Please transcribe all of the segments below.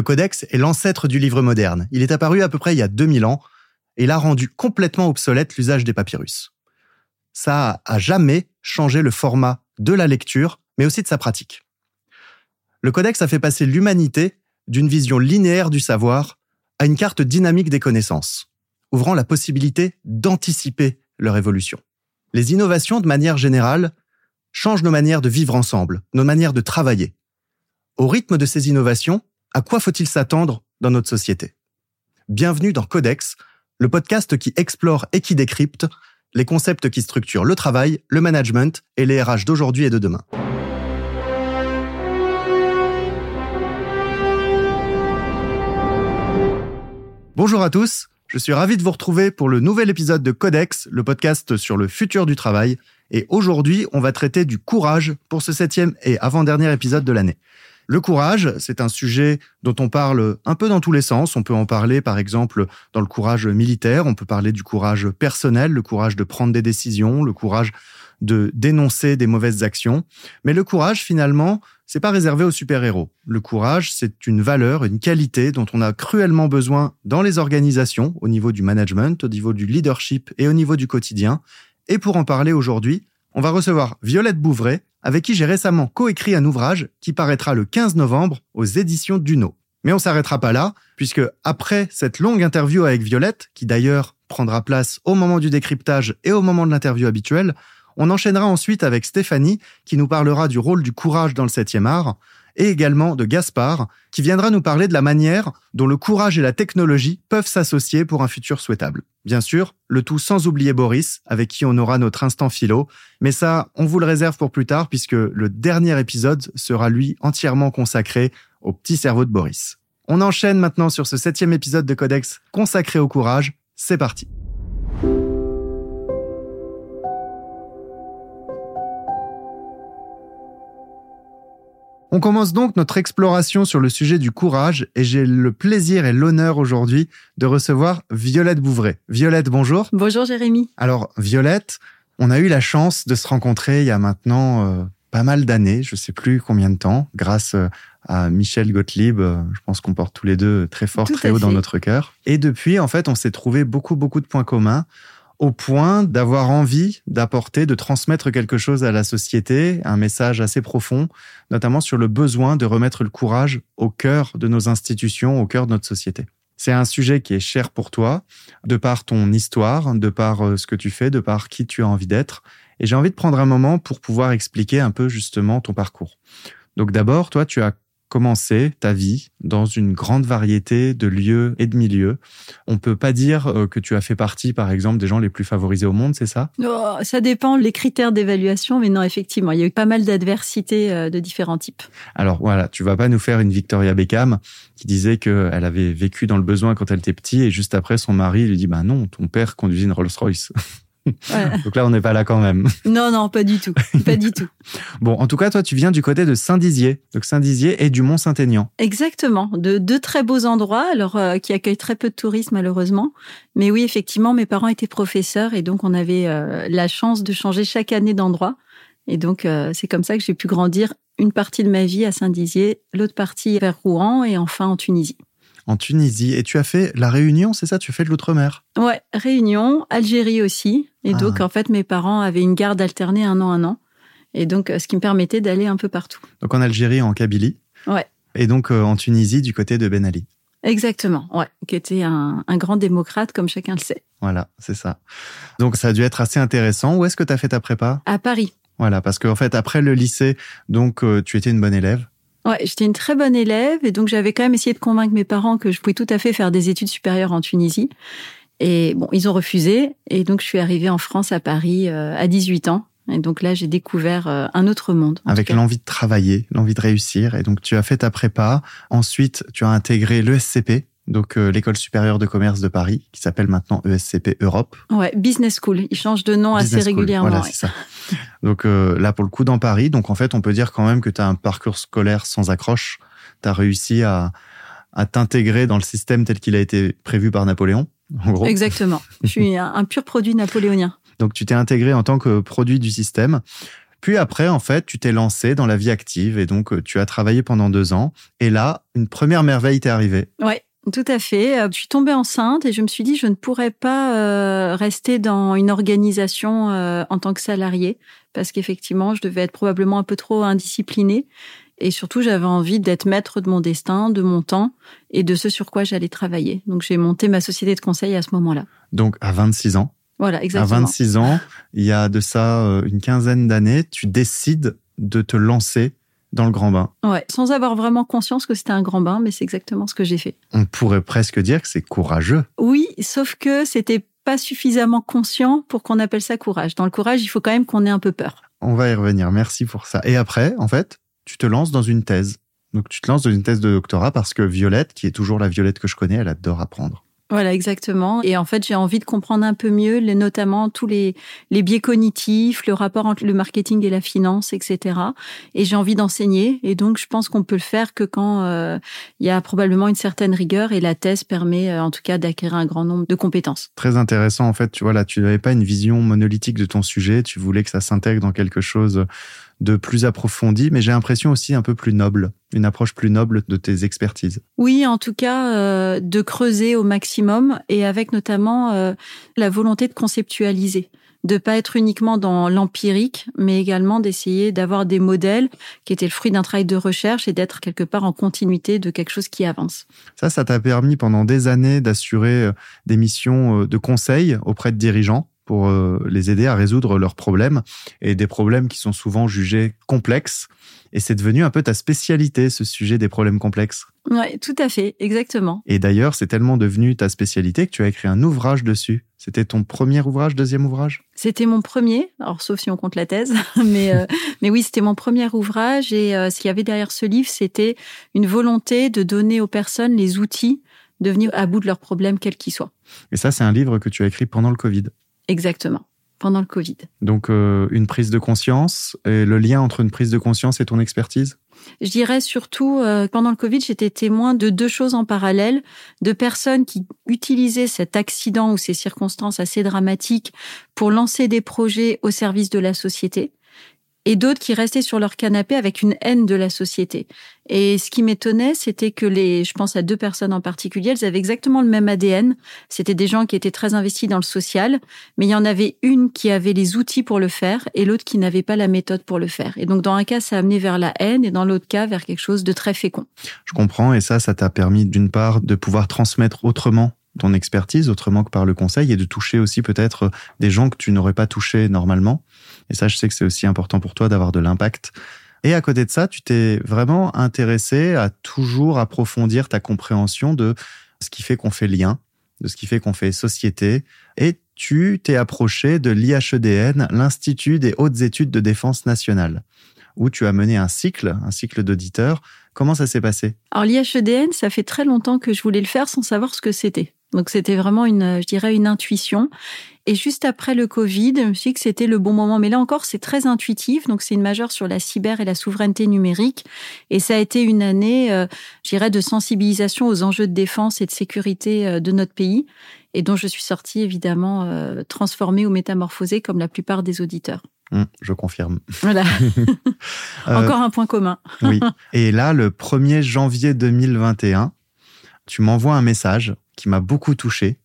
Le codex est l'ancêtre du livre moderne. Il est apparu à peu près il y a 2000 ans et il a rendu complètement obsolète l'usage des papyrus. Ça a jamais changé le format de la lecture, mais aussi de sa pratique. Le codex a fait passer l'humanité d'une vision linéaire du savoir à une carte dynamique des connaissances, ouvrant la possibilité d'anticiper leur évolution. Les innovations, de manière générale, changent nos manières de vivre ensemble, nos manières de travailler. Au rythme de ces innovations, à quoi faut-il s'attendre dans notre société? Bienvenue dans Codex, le podcast qui explore et qui décrypte les concepts qui structurent le travail, le management et les RH d'aujourd'hui et de demain. Bonjour à tous, je suis ravi de vous retrouver pour le nouvel épisode de Codex, le podcast sur le futur du travail. Et aujourd'hui, on va traiter du courage pour ce septième et avant-dernier épisode de l'année. Le courage, c'est un sujet dont on parle un peu dans tous les sens. On peut en parler, par exemple, dans le courage militaire. On peut parler du courage personnel, le courage de prendre des décisions, le courage de dénoncer des mauvaises actions. Mais le courage, finalement, c'est pas réservé aux super-héros. Le courage, c'est une valeur, une qualité dont on a cruellement besoin dans les organisations, au niveau du management, au niveau du leadership et au niveau du quotidien. Et pour en parler aujourd'hui, on va recevoir Violette Bouvray, avec qui j'ai récemment coécrit un ouvrage qui paraîtra le 15 novembre aux éditions Duno. Mais on s'arrêtera pas là, puisque après cette longue interview avec Violette, qui d'ailleurs prendra place au moment du décryptage et au moment de l'interview habituelle, on enchaînera ensuite avec Stéphanie, qui nous parlera du rôle du courage dans le 7e art, et également de Gaspard, qui viendra nous parler de la manière dont le courage et la technologie peuvent s'associer pour un futur souhaitable. Bien sûr, le tout sans oublier Boris, avec qui on aura notre instant philo, mais ça, on vous le réserve pour plus tard, puisque le dernier épisode sera lui entièrement consacré au petit cerveau de Boris. On enchaîne maintenant sur ce septième épisode de Codex consacré au courage. C'est parti. On commence donc notre exploration sur le sujet du courage et j'ai le plaisir et l'honneur aujourd'hui de recevoir Violette Bouvray. Violette, bonjour. Bonjour Jérémy. Alors Violette, on a eu la chance de se rencontrer il y a maintenant euh, pas mal d'années, je sais plus combien de temps, grâce euh, à Michel Gottlieb. Euh, je pense qu'on porte tous les deux très fort, très haut dans notre cœur. Et depuis, en fait, on s'est trouvé beaucoup, beaucoup de points communs au point d'avoir envie d'apporter, de transmettre quelque chose à la société, un message assez profond, notamment sur le besoin de remettre le courage au cœur de nos institutions, au cœur de notre société. C'est un sujet qui est cher pour toi, de par ton histoire, de par euh, ce que tu fais, de par qui tu as envie d'être. Et j'ai envie de prendre un moment pour pouvoir expliquer un peu justement ton parcours. Donc d'abord, toi, tu as commencer ta vie dans une grande variété de lieux et de milieux. On peut pas dire euh, que tu as fait partie, par exemple, des gens les plus favorisés au monde, c'est ça? Oh, Ça dépend les critères d'évaluation, mais non, effectivement, il y a eu pas mal d'adversités euh, de différents types. Alors voilà, tu vas pas nous faire une Victoria Beckham qui disait qu'elle avait vécu dans le besoin quand elle était petite et juste après son mari lui dit bah non, ton père conduisait une Rolls-Royce. Donc là, on n'est pas là quand même. Non, non, pas du tout. Pas du tout. Bon, en tout cas, toi, tu viens du côté de Saint-Dizier. Donc Saint-Dizier et du Mont-Saint-Aignan. Exactement. De deux très beaux endroits, alors euh, qui accueillent très peu de touristes malheureusement. Mais oui, effectivement, mes parents étaient professeurs et donc on avait euh, la chance de changer chaque année d'endroit. Et donc, euh, c'est comme ça que j'ai pu grandir une partie de ma vie à Saint-Dizier, l'autre partie vers Rouen et enfin en Tunisie en Tunisie. Et tu as fait la Réunion, c'est ça? Tu fais de l'outre-mer? Ouais, Réunion, Algérie aussi. Et donc, ah. en fait, mes parents avaient une garde alternée un an, un an. Et donc, euh, ce qui me permettait d'aller un peu partout. Donc, en Algérie, en Kabylie Ouais. Et donc, euh, en Tunisie, du côté de Ben Ali Exactement, ouais, qui était un, grand démocrate, comme chacun le sait. Voilà, c'est ça. Donc, ça a dû être assez intéressant. Où est-ce que tu as fait ta prépa? À Paris. Voilà, parce qu'en fait, après le lycée, donc, euh, tu étais une bonne élève Ouais, j'étais une très bonne élève et donc j'avais quand même essayé de convaincre mes parents que je pouvais tout à fait faire des études supérieures en Tunisie. Et bon, ils ont refusé et donc je suis arrivée en France à Paris euh, à 18 ans. Et donc là, j'ai découvert euh, un autre monde. Avec l'envie de travailler, l'envie de réussir. Et donc tu as fait ta prépa. Ensuite, tu as intégré l'ESCP, donc euh, l'école supérieure de commerce de Paris, qui s'appelle maintenant ESCP Europe. Ouais, Business School. Il change de nom assez régulièrement. Voilà, c'est ça. Donc euh, là, pour le coup, dans Paris. Donc en fait, on peut dire quand même que tu as un parcours scolaire sans accroche. Tu as réussi à, à t'intégrer dans le système tel qu'il a été prévu par Napoléon, en gros. Exactement. Je suis un pur produit napoléonien. Donc tu t'es intégré en tant que produit du système. Puis après, en fait, tu t'es lancé dans la vie active et donc euh, tu as travaillé pendant deux ans. Et là, une première merveille t'est arrivée. Ouais. Tout à fait. Euh, je suis tombée enceinte et je me suis dit je ne pourrais pas euh, rester dans une organisation en tant que salariée parce qu'effectivement je devais être probablement un peu trop indisciplinée et surtout j'avais envie d'être maître de mon destin, de mon temps et de ce sur quoi j'allais travailler. Donc j'ai monté ma société de conseil à ce moment-là. Donc à 26 ans. Voilà, exactement. À 26 ans, il y a de ça euh, une quinzaine d'années, tu décides de te lancer dans le grand bain. Ouais, sans avoir vraiment conscience que c'était un grand bain, mais c'est exactement ce que j'ai fait. On pourrait presque dire que c'est courageux. Oui, sauf que c'était pas suffisamment conscient pour qu'on appelle ça courage. Dans le courage, il faut quand même qu'on ait un peu peur. On va y revenir, merci pour ça. Et après, en fait, tu te lances dans une thèse. Donc tu te lances dans une thèse de doctorat parce que Violette, qui est toujours la Violette que je connais, elle adore apprendre. Voilà, exactement. Et en fait, j'ai envie de comprendre un peu mieux, notamment tous les, les biais cognitifs, le rapport entre le marketing et la finance, etc. Et j'ai envie d'enseigner. Et donc, je pense qu'on peut le faire que quand euh, il y a probablement une certaine rigueur et la thèse permet, euh, en tout cas, d'acquérir un grand nombre de compétences. Très intéressant. En fait, tu vois, là, tu n'avais pas une vision monolithique de ton sujet. Tu voulais que ça s'intègre dans quelque chose de plus approfondi, mais j'ai l'impression aussi un peu plus noble, une approche plus noble de tes expertises. Oui, en tout cas, euh, de creuser au maximum et avec notamment euh, la volonté de conceptualiser de pas être uniquement dans l'empirique, mais également d'essayer d'avoir des modèles qui étaient le fruit d'un travail de recherche et d'être quelque part en continuité de quelque chose qui avance. Ça, ça t'a permis pendant des années d'assurer euh, des missions de conseil auprès de dirigeants pour euh, les aider à résoudre leurs problèmes et des problèmes qui sont souvent jugés complexes. Et c'est devenu un peu ta spécialité, ce sujet des problèmes complexes. Oui, tout à fait, exactement. Et d'ailleurs, c'est tellement devenu ta spécialité que tu as écrit un ouvrage dessus. C'était ton premier ouvrage, deuxième ouvrage? C'était mon premier, alors sauf si on compte la thèse, mais, euh, mais oui, c'était mon premier ouvrage. Et euh, ce qu'il y avait derrière ce livre, c'était une volonté de donner aux personnes les outils de venir à bout de leurs problèmes, quels qu'ils soient. Et ça, c'est un livre que tu as écrit pendant le Covid. Exactement, pendant le Covid. Donc euh, une prise de conscience et le lien entre une prise de conscience et ton expertise? Je dirais surtout, euh, pendant le Covid, j'étais témoin de deux choses en parallèle, de personnes qui utilisaient cet accident ou ces circonstances assez dramatiques pour lancer des projets au service de la société et d'autres qui restaient sur leur canapé avec une haine de la société. Et ce qui m'étonnait, c'était que les, je pense à deux personnes en particulier, elles avaient exactement le même ADN. C'était des gens qui étaient très investis dans le social, mais il y en avait une qui avait les outils pour le faire et l'autre qui n'avait pas la méthode pour le faire. Et donc, dans un cas, ça a amené vers la haine et dans l'autre cas, vers quelque chose de très fécond. Je comprends. Et ça, ça t'a permis d'une part de pouvoir transmettre autrement ton expertise autrement que par le conseil et de toucher aussi peut-être des gens que tu n'aurais pas touchés normalement. Et ça, je sais que c'est aussi important pour toi d'avoir de l'impact. Et à côté de ça, tu t'es vraiment intéressé à toujours approfondir ta compréhension de ce qui fait qu'on fait lien, de ce qui fait qu'on fait société. Et tu t'es approché de l'IHEDN, l'Institut des hautes études de défense nationale, où tu as mené un cycle, un cycle d'auditeurs. Comment ça s'est passé? Alors l'IHEDN, ça fait très longtemps que je voulais le faire sans savoir ce que c'était. Donc c'était vraiment une, je dirais, une intuition. Et juste après le Covid, je me suis dit que c'était le bon moment. Mais là encore, c'est très intuitif. Donc c'est une majeure sur la cyber et la souveraineté numérique. Et ça a été une année, euh, je dirais, de sensibilisation aux enjeux de défense et de sécurité euh, de notre pays. Et dont je suis sortie évidemment euh, transformée ou métamorphosée comme la plupart des auditeurs. Hum, je confirme. Voilà. Encore un point commun. oui. Et là, le 1er janvier 2021, tu m'envoies un message qui m'a beaucoup touché.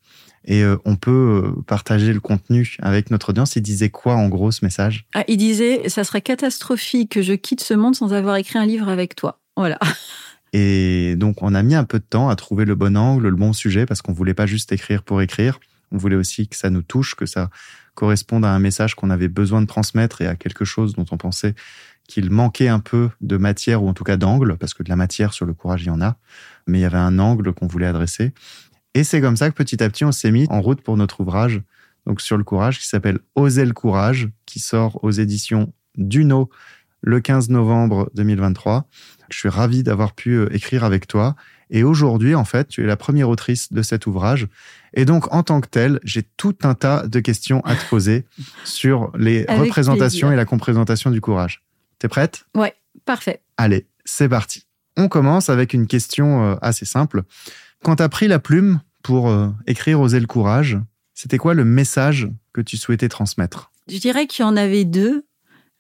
Et euh, on peut euh, partager le contenu avec notre audience. Il disait quoi en gros ce message? Ah, Il disait ça serait catastrophique que je quitte ce monde sans avoir écrit un livre avec toi. Voilà. Et donc on a mis un peu de temps à trouver le bon angle, le bon sujet, parce qu'on voulait pas juste écrire pour écrire. On voulait aussi que ça nous touche, que ça corresponde à un message qu'on avait besoin de transmettre et à quelque chose dont on pensait qu'il manquait un peu de matière ou en tout cas d'angle, parce que de la matière sur le courage, il y en a, mais il y avait un angle qu'on voulait adresser. Et c'est comme ça que petit à petit, on s'est mis en route pour notre ouvrage, donc sur le courage, qui s'appelle Oser le courage, qui sort aux éditions Duno le 15 novembre 2023. Je suis ravi d'avoir pu euh, écrire avec toi. Et aujourd'hui, en fait, tu es la première autrice de cet ouvrage. Et donc, en tant que telle, j'ai tout un tas de questions à te poser sur les représentations et la compréhension du courage. T'es prête? Ouais, parfait. Allez, c'est parti. On commence avec une question euh, assez simple. Quand tu as pris la plume pour euh, écrire Oser le courage, c'était quoi le message que tu souhaitais transmettre? Je dirais qu'il y en avait deux.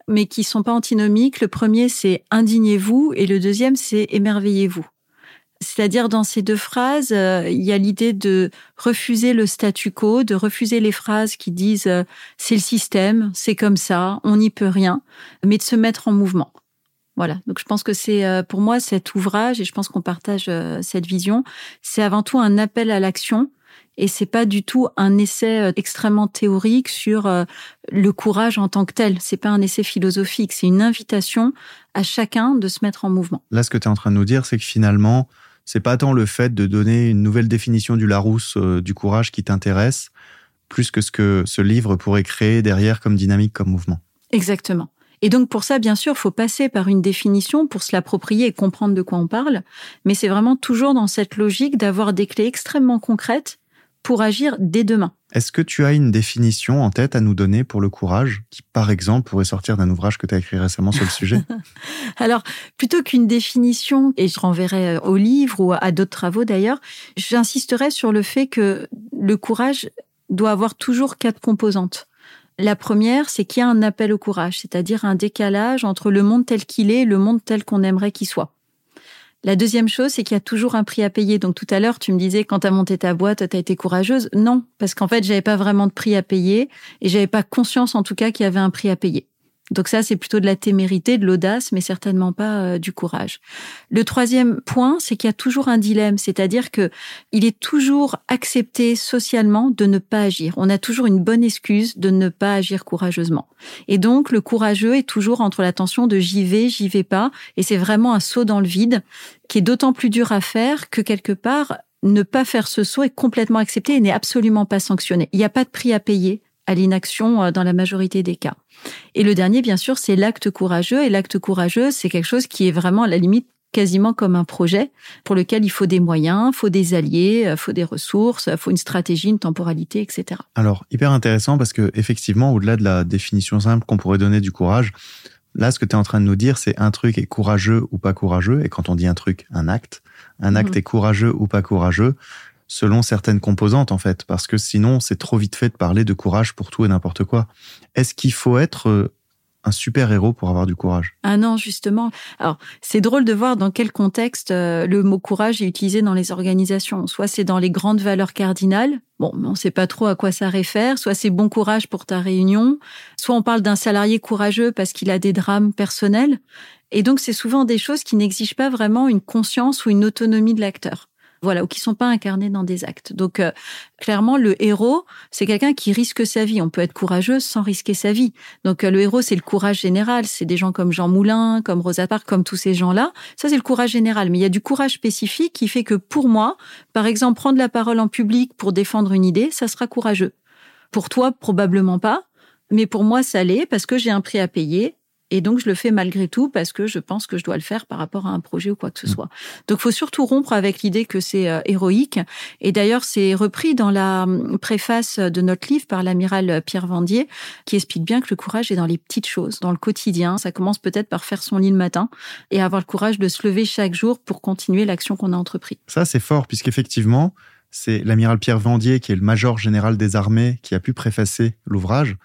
mais qui sont pas antinomiques. Le premier, c'est indignez-vous et le deuxième, c'est émerveillez-vous. C'est-à-dire dans ces deux phrases, euh, il y a l'idée de refuser le statu quo, de refuser les phrases qui disent euh, c'est le système, c'est comme ça, on n'y peut rien, mais de se mettre en mouvement. Voilà. Donc je pense que c'est euh, pour moi cet ouvrage et je pense qu'on partage cette vision, c'est avant tout un appel à l'action et c'est pas du tout un essai extrêmement théorique sur le courage en tant que tel. C'est pas un essai philosophique, c'est une invitation à chacun de se mettre en mouvement. Là, ce que tu es en train de nous dire, c'est que finalement, c'est pas tant le fait de donner une nouvelle définition du Larousse euh, du courage qui t'intéresse, plus que ce que ce livre pourrait créer derrière comme dynamique, comme mouvement. Exactement. Et donc pour ça, bien sûr, il faut passer par une définition pour se l'approprier et comprendre de quoi on parle. Mais c'est vraiment toujours dans cette logique d'avoir des clés extrêmement concrètes pour agir dès demain. Est-ce que tu as une définition en tête à nous donner pour le courage, qui par exemple pourrait sortir d'un ouvrage que tu as écrit récemment sur le sujet? Alors, plutôt qu'une définition, et je renverrai au livre ou à d'autres travaux d'ailleurs, j'insisterai sur le fait que le courage doit avoir toujours quatre composantes. La première, c'est qu'il y a un appel au courage, c'est-à-dire un décalage entre le monde tel qu'il est et le monde tel qu'on aimerait qu'il soit. La deuxième chose, c'est qu'il y a toujours un prix à payer. Donc tout à l'heure, tu me disais quand tu as monté ta boîte, tu as été courageuse. Non, parce qu'en fait, j'avais pas vraiment de prix à payer et j'avais pas conscience en tout cas qu'il y avait un prix à payer. Donc ça, c'est plutôt de la témérité, de l'audace, mais certainement pas euh, du courage. Le troisième point, c'est qu'il y a toujours un dilemme, c'est-à-dire que il est toujours accepté socialement de ne pas agir. On a toujours une bonne excuse de ne pas agir courageusement. Et donc, le courageux est toujours entre la tension de j'y vais, j'y vais pas, et c'est vraiment un saut dans le vide qui est d'autant plus dur à faire que quelque part, ne pas faire ce saut est complètement accepté et n'est absolument pas sanctionné. Il n'y a pas de prix à payer à l'inaction euh, dans la majorité des cas. Et le dernier, bien sûr, c'est l'acte courageux. Et l'acte courageux, c'est quelque chose qui est vraiment à la limite quasiment comme un projet pour lequel il faut des moyens, il faut des alliés, il euh, faut des ressources, il faut une stratégie, une temporalité, etc. Alors, hyper intéressant parce que effectivement, au-delà de la définition simple qu'on pourrait donner du courage, là, ce que tu es en train de nous dire, c'est un truc est courageux ou pas courageux. Et quand on dit un truc, un acte, un acte mhm. est courageux ou pas courageux selon certaines composantes en fait, parce que sinon c'est trop vite fait de parler de courage pour tout et n'importe quoi. Est-ce qu'il faut être euh, un super héros pour avoir du courage? Ah non, justement. Alors, c'est drôle de voir dans quel contexte euh, le mot courage est utilisé dans les organisations. Soit c'est dans les grandes valeurs cardinales, bon, on ne sait pas trop à quoi ça réfère, soit c'est bon courage pour ta réunion, soit on parle d'un salarié courageux parce qu'il a des drames personnels. Et donc, c'est souvent des choses qui n'exigent pas vraiment une conscience ou une autonomie de l'acteur voilà, ou qui sont pas incarnés dans des actes. Donc euh, clairement, le héros, c'est quelqu'un qui risque sa vie. On peut être courageux sans risquer sa vie. Donc euh, le héros, c'est le courage général. C'est des gens comme Jean Moulin, comme Rosa Parks, comme tous ces gens-là. Ça, c'est le courage général. Mais il y a du courage spécifique qui fait que pour moi, par exemple, prendre la parole en public pour défendre une idée, ça sera courageux. Pour toi, probablement pas. Mais pour moi, ça l'est parce que j'ai un prix à payer et donc, je le fais malgré tout parce que je pense que je dois le faire par rapport à un projet ou quoi que ce mm. soit. Donc, faut surtout rompre avec l'idée que c'est euh, héroïque. Et d'ailleurs, c'est repris dans la hum, préface de notre livre par l'amiral Pierre Vendier, qui explique bien que le courage est dans les petites choses, dans le quotidien. Ça commence peut-être par faire son lit le matin et avoir le courage de se lever chaque jour pour continuer l'action qu'on a entreprise. Ça, c'est fort, puisqu'effectivement, c'est l'amiral Pierre Vendier, qui est le major général des armées, qui a pu préfacer l'ouvrage.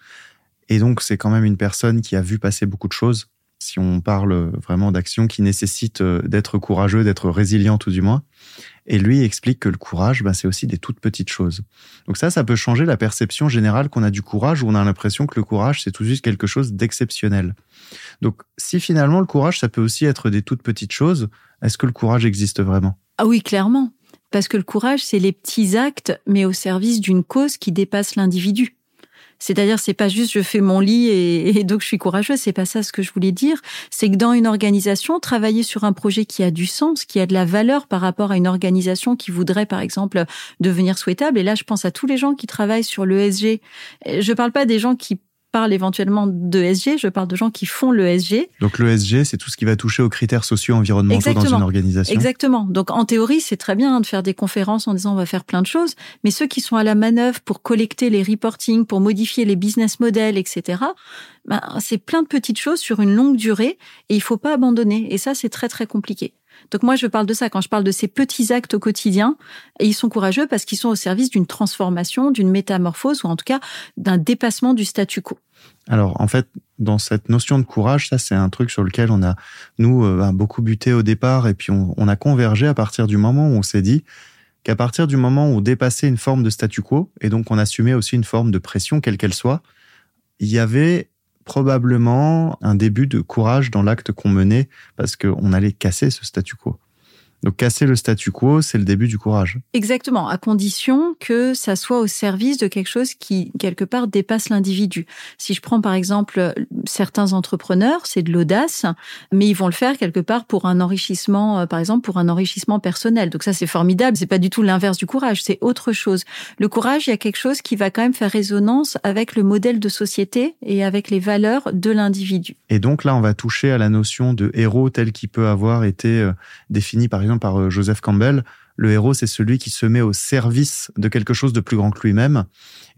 Et donc, c'est quand même une personne qui a vu passer beaucoup de choses. Si on parle vraiment d'actions qui nécessitent euh, d'être courageux, d'être résilient tout du moins. Et lui explique que le courage, bah, c'est aussi des toutes petites choses. Donc ça, ça peut changer la perception générale qu'on a du courage, où on a l'impression que le courage, c'est tout juste quelque chose d'exceptionnel. Donc si finalement le courage, ça peut aussi être des toutes petites choses, est-ce que le courage existe vraiment? Ah oui, clairement. Parce que le courage, c'est les petits actes, mais au service d'une cause qui dépasse l'individu. C'est-à-dire, c'est pas juste je fais mon lit et, donc je suis courageuse. C'est pas ça ce que je voulais dire. C'est que dans une organisation, travailler sur un projet qui a du sens, qui a de la valeur par rapport à une organisation qui voudrait, par exemple, devenir souhaitable. Et là, je pense à tous les gens qui travaillent sur l'ESG. Je parle pas des gens qui parle éventuellement d'ESG, je parle de gens qui font l'ESG. Donc l'ESG, c'est tout ce qui va toucher aux critères sociaux environnementaux dans une organisation. Exactement. Donc en théorie, c'est très bien de faire des conférences en disant on va faire plein de choses, mais ceux qui sont à la manœuvre pour collecter les reporting, pour modifier les business models, etc., ben, c'est plein de petites choses sur une longue durée et il faut pas abandonner. Et ça, c'est très très compliqué. Donc moi, je parle de ça quand je parle de ces petits actes au quotidien. Et ils sont courageux parce qu'ils sont au service d'une transformation, d'une métamorphose ou en tout cas d'un dépassement du statu quo. Alors en fait, dans cette notion de courage, ça c'est un truc sur lequel on a, nous, euh, ben, beaucoup buté au départ et puis on, a convergé à partir du moment où on s'est dit qu'à partir du moment où on dépassait une forme de statu quo et donc on assumait aussi une forme de pression, quelle qu'elle soit, il y avait probablement un début de courage dans l'acte qu'on menait parce qu'on allait casser ce statu quo. Donc casser le statu quo, c'est le début du courage. Exactement, à condition que ça soit au service de quelque chose qui, quelque part, dépasse l'individu. Si je prends par exemple certains entrepreneurs, c'est de l'audace, mais ils vont le faire quelque part pour un enrichissement, euh, par exemple, pour un enrichissement personnel. Donc ça, c'est formidable. C'est pas du tout l'inverse du courage, c'est autre chose. Le courage, il y a quelque chose qui va quand même faire résonance avec le modèle de société et avec les valeurs de l'individu. Et donc là, on va toucher à la notion de héros tel qu'il peut avoir été euh, défini par exemple par euh, Joseph Campbell, le héros, c'est celui qui se met au service de quelque chose de plus grand que lui-même.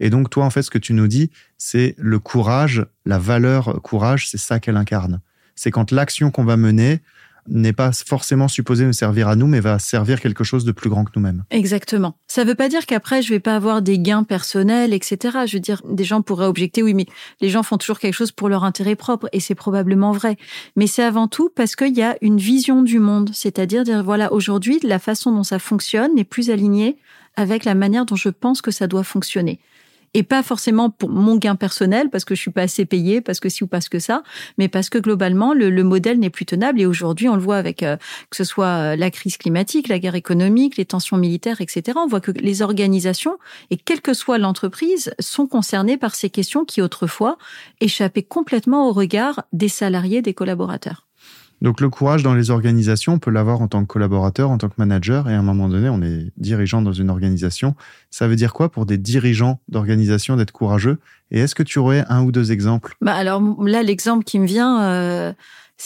Et donc, toi, en fait, ce que tu nous dis, c'est le courage, la valeur courage, c'est ça qu'elle incarne. C'est quand l'action qu'on va mener, n'est pas forcément supposé nous servir à nous, mais va servir quelque chose de plus grand que nous-mêmes. Exactement. Ça ne veut pas dire qu'après, je vais pas avoir des gains personnels, etc. Je veux dire, des gens pourraient objecter, oui, mais les gens font toujours quelque chose pour leur intérêt propre, et c'est probablement vrai. Mais c'est avant tout parce qu'il y a une vision du monde, c'est-à-dire dire, voilà, aujourd'hui, la façon dont ça fonctionne n'est plus alignée avec la manière dont je pense que ça doit fonctionner et pas forcément pour mon gain personnel parce que je suis pas assez payé, parce que si ou parce que ça, mais parce que globalement le, le modèle n'est plus tenable et aujourd'hui on le voit avec euh, que ce soit euh, la crise climatique, la guerre économique, les tensions militaires, etc. On voit que les organisations et quelle que soit l'entreprise sont concernées par ces questions qui autrefois échappaient complètement au regard des salariés, des collaborateurs. Donc le courage dans les organisations, on peut l'avoir en tant que collaborateur, en tant que manager, et à un moment donné, on est dirigeant dans une organisation. Ça veut dire quoi pour des dirigeants d'organisation d'être courageux? Et est-ce que tu aurais un ou deux exemples? Bah Alors là, l'exemple qui me vient, euh,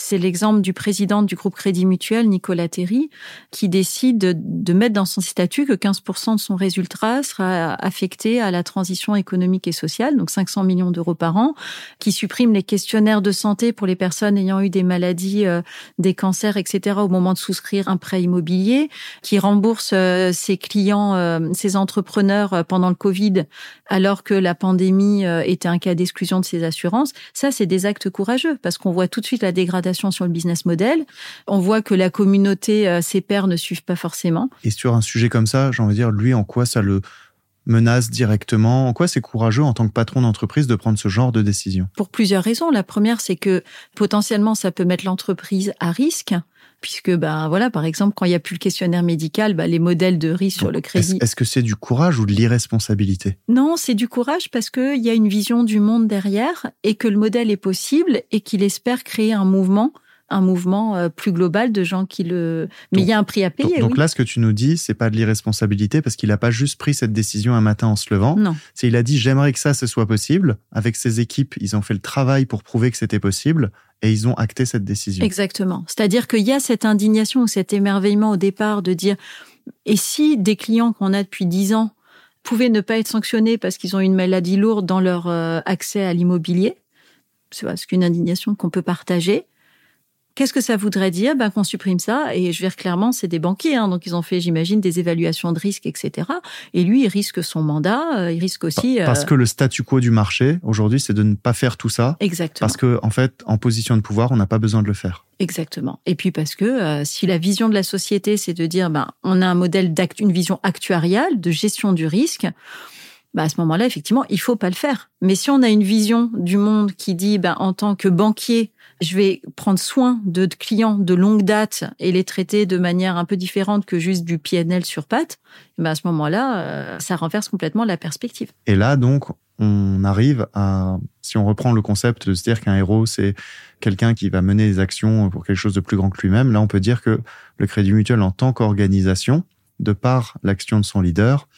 c'est l'exemple du président du groupe Crédit Mutuel, Nicolas Terry, qui décide de, mettre dans son statut que 15% de son résultat sera affecté à la transition économique et sociale, donc 500 millions d'euros par an, qui supprime les questionnaires de santé pour les personnes ayant eu des maladies, euh, des cancers, etc. au moment de souscrire un prêt immobilier, qui rembourse euh, ses clients, euh, ses entrepreneurs pendant le Covid, alors que la pandémie était un cas d'exclusion de ses assurances. Ça, c'est des actes courageux parce qu'on voit tout de suite la dégradation sur le business model. On voit que la communauté, euh, ses pairs ne suivent pas forcément. Et sur un sujet comme ça, j'ai envie de dire, lui, en quoi ça le menace directement. En quoi c'est courageux en tant que patron d'entreprise de prendre ce genre de décision? Pour plusieurs raisons. La première, c'est que potentiellement, ça peut mettre l'entreprise à risque puisque ben voilà par exemple quand il y a plus le questionnaire médical ben, les modèles de risque sur le crédit est-ce que c'est du courage ou de l'irresponsabilité? Non c'est du courage parce que il y a une vision du monde derrière et que le modèle est possible et qu'il espère créer un mouvement un mouvement euh, plus global de gens qui le. Mais il y a un prix à payer. Donc, là, ce que tu nous dis, c'est pas de l'irresponsabilité parce qu'il n'a pas juste pris cette décision un matin en se levant. Non. C'est il a dit j'aimerais que ça ce soit possible. Avec ses équipes, ils ont fait le travail pour prouver que c'était possible et ils ont acté cette décision. Exactement. C'est-à-dire qu'il y a cette indignation ou cet émerveillement au départ de dire et si des clients qu'on a depuis dix ans pouvaient ne pas être sanctionnés parce qu'ils ont une maladie lourde dans leur euh, accès à l'immobilier, c'est qu'une indignation qu'on peut partager. Qu'est-ce que ça voudrait dire? Ben, Qu'on supprime ça. Et je veux dire clairement, c'est des banquiers. Hein, donc, ils ont fait, j'imagine, des évaluations de risque, etc. Et lui, il risque son mandat. Euh, il risque aussi... Parce euh, que le statu quo du marché, aujourd'hui, c'est de ne pas faire tout ça. Exactement. Parce que, en fait, en position de pouvoir, on n'a pas besoin de le faire. Exactement. Et puis parce que euh, si la vision de la société, c'est de dire, ben, on a un modèle d'acte, une vision actuariale de gestion du risque, bah à ce moment-là, effectivement, il faut pas le faire. Mais si on a une vision du monde qui dit, ben, en tant que banquier, je vais prendre soin de clients de longue date et les traiter de manière un peu différente que juste du PNL sur patte, ben à ce moment-là, euh, ça renverse complètement la perspective. Et là, donc, on arrive à, si on reprend le concept de se dire qu'un héros, c'est quelqu'un qui va mener des actions pour quelque chose de plus grand que lui-même, là, on peut dire que le Crédit Mutuel, en tant qu'organisation, de par l'action de son leader,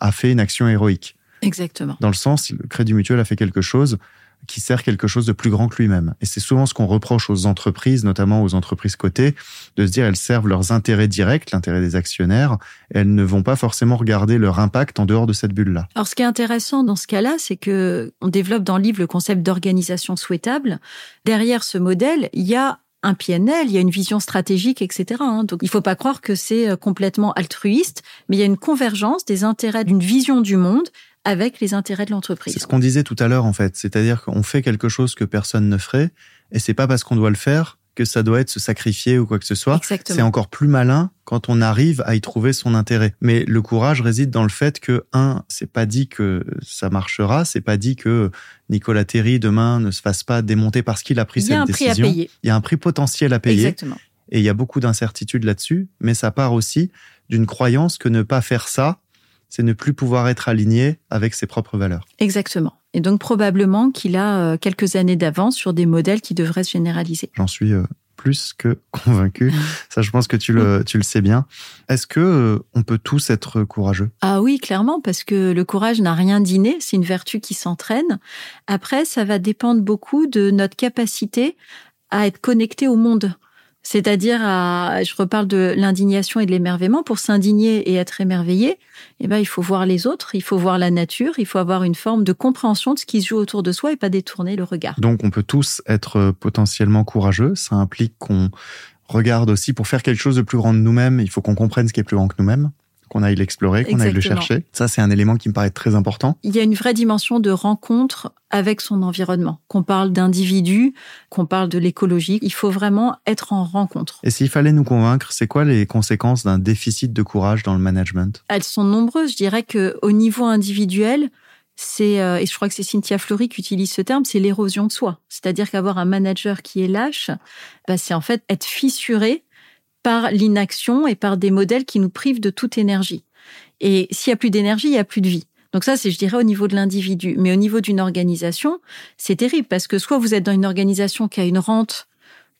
a fait une action héroïque. Exactement. Dans le sens, le Crédit Mutuel a fait quelque chose qui sert quelque chose de plus grand que lui-même. Et c'est souvent ce qu'on reproche aux entreprises, notamment aux entreprises cotées, de se dire elles servent leurs intérêts directs, l'intérêt des actionnaires, et elles ne vont pas forcément regarder leur impact en dehors de cette bulle-là. Alors ce qui est intéressant dans ce cas-là, c'est que on développe dans le livre le concept d'organisation souhaitable. Derrière ce modèle, il y a un PNL, il y a une vision stratégique, etc. Hein. Donc, il faut pas croire que c'est euh, complètement altruiste, mais il y a une convergence des intérêts d'une vision du monde avec les intérêts de l'entreprise. C'est ce qu'on disait tout à l'heure, en fait. C'est-à-dire qu'on fait quelque chose que personne ne ferait, et c'est pas parce qu'on doit le faire que ça doit être se sacrifier ou quoi que ce soit. C'est encore plus malin quand on arrive à y trouver son intérêt. Mais le courage réside dans le fait que, un, c'est pas dit que ça marchera, c'est pas dit que Nicolas Terry demain ne se fasse pas démonter parce qu'il a pris cette décision. Il y a un prix à payer. Il y a un prix potentiel à payer. Exactement. Et il y a beaucoup d'incertitudes là-dessus, mais ça part aussi d'une croyance que ne pas faire ça, c'est ne plus pouvoir être aligné avec ses propres valeurs. Exactement. Et donc probablement qu'il a euh, quelques années d'avance sur des modèles qui devraient se généraliser. J'en suis euh, plus que convaincu. Ça, je pense que tu le, tu le sais bien. Est-ce que euh, on peut tous être courageux? Ah oui, clairement, parce que le courage n'a rien d'inné. C'est une vertu qui s'entraîne. Après, ça va dépendre beaucoup de notre capacité à être connecté au monde. C'est-à-dire, je reparle de l'indignation et de l'émerveillement. Pour s'indigner et être émerveillé, eh ben, il faut voir les autres, il faut voir la nature, il faut avoir une forme de compréhension de ce qui se joue autour de soi et pas détourner le regard. Donc, on peut tous être potentiellement courageux. Ça implique qu'on regarde aussi pour faire quelque chose de plus grand de nous-mêmes. Il faut qu'on comprenne ce qui est plus grand que nous-mêmes qu'on aille l'explorer, qu'on aille le chercher. Ça, c'est un élément qui me paraît très important. Il y a une vraie dimension de rencontre avec son environnement. Qu'on parle d'individu, qu'on parle de l'écologie, il faut vraiment être en rencontre. Et s'il fallait nous convaincre, c'est quoi les conséquences d'un déficit de courage dans le management? Elles sont nombreuses. Je dirais que au niveau individuel, c'est euh, et je crois que c'est Cynthia Fleury qui utilise ce terme, c'est l'érosion de soi. C'est-à-dire qu'avoir un manager qui est lâche, bah, c'est en fait être fissuré par l'inaction et par des modèles qui nous privent de toute énergie. Et s'il y a plus d'énergie, il y a plus de vie. Donc ça, c'est, je dirais, au niveau de l'individu. Mais au niveau d'une organisation, c'est terrible parce que soit vous êtes dans une organisation qui a une rente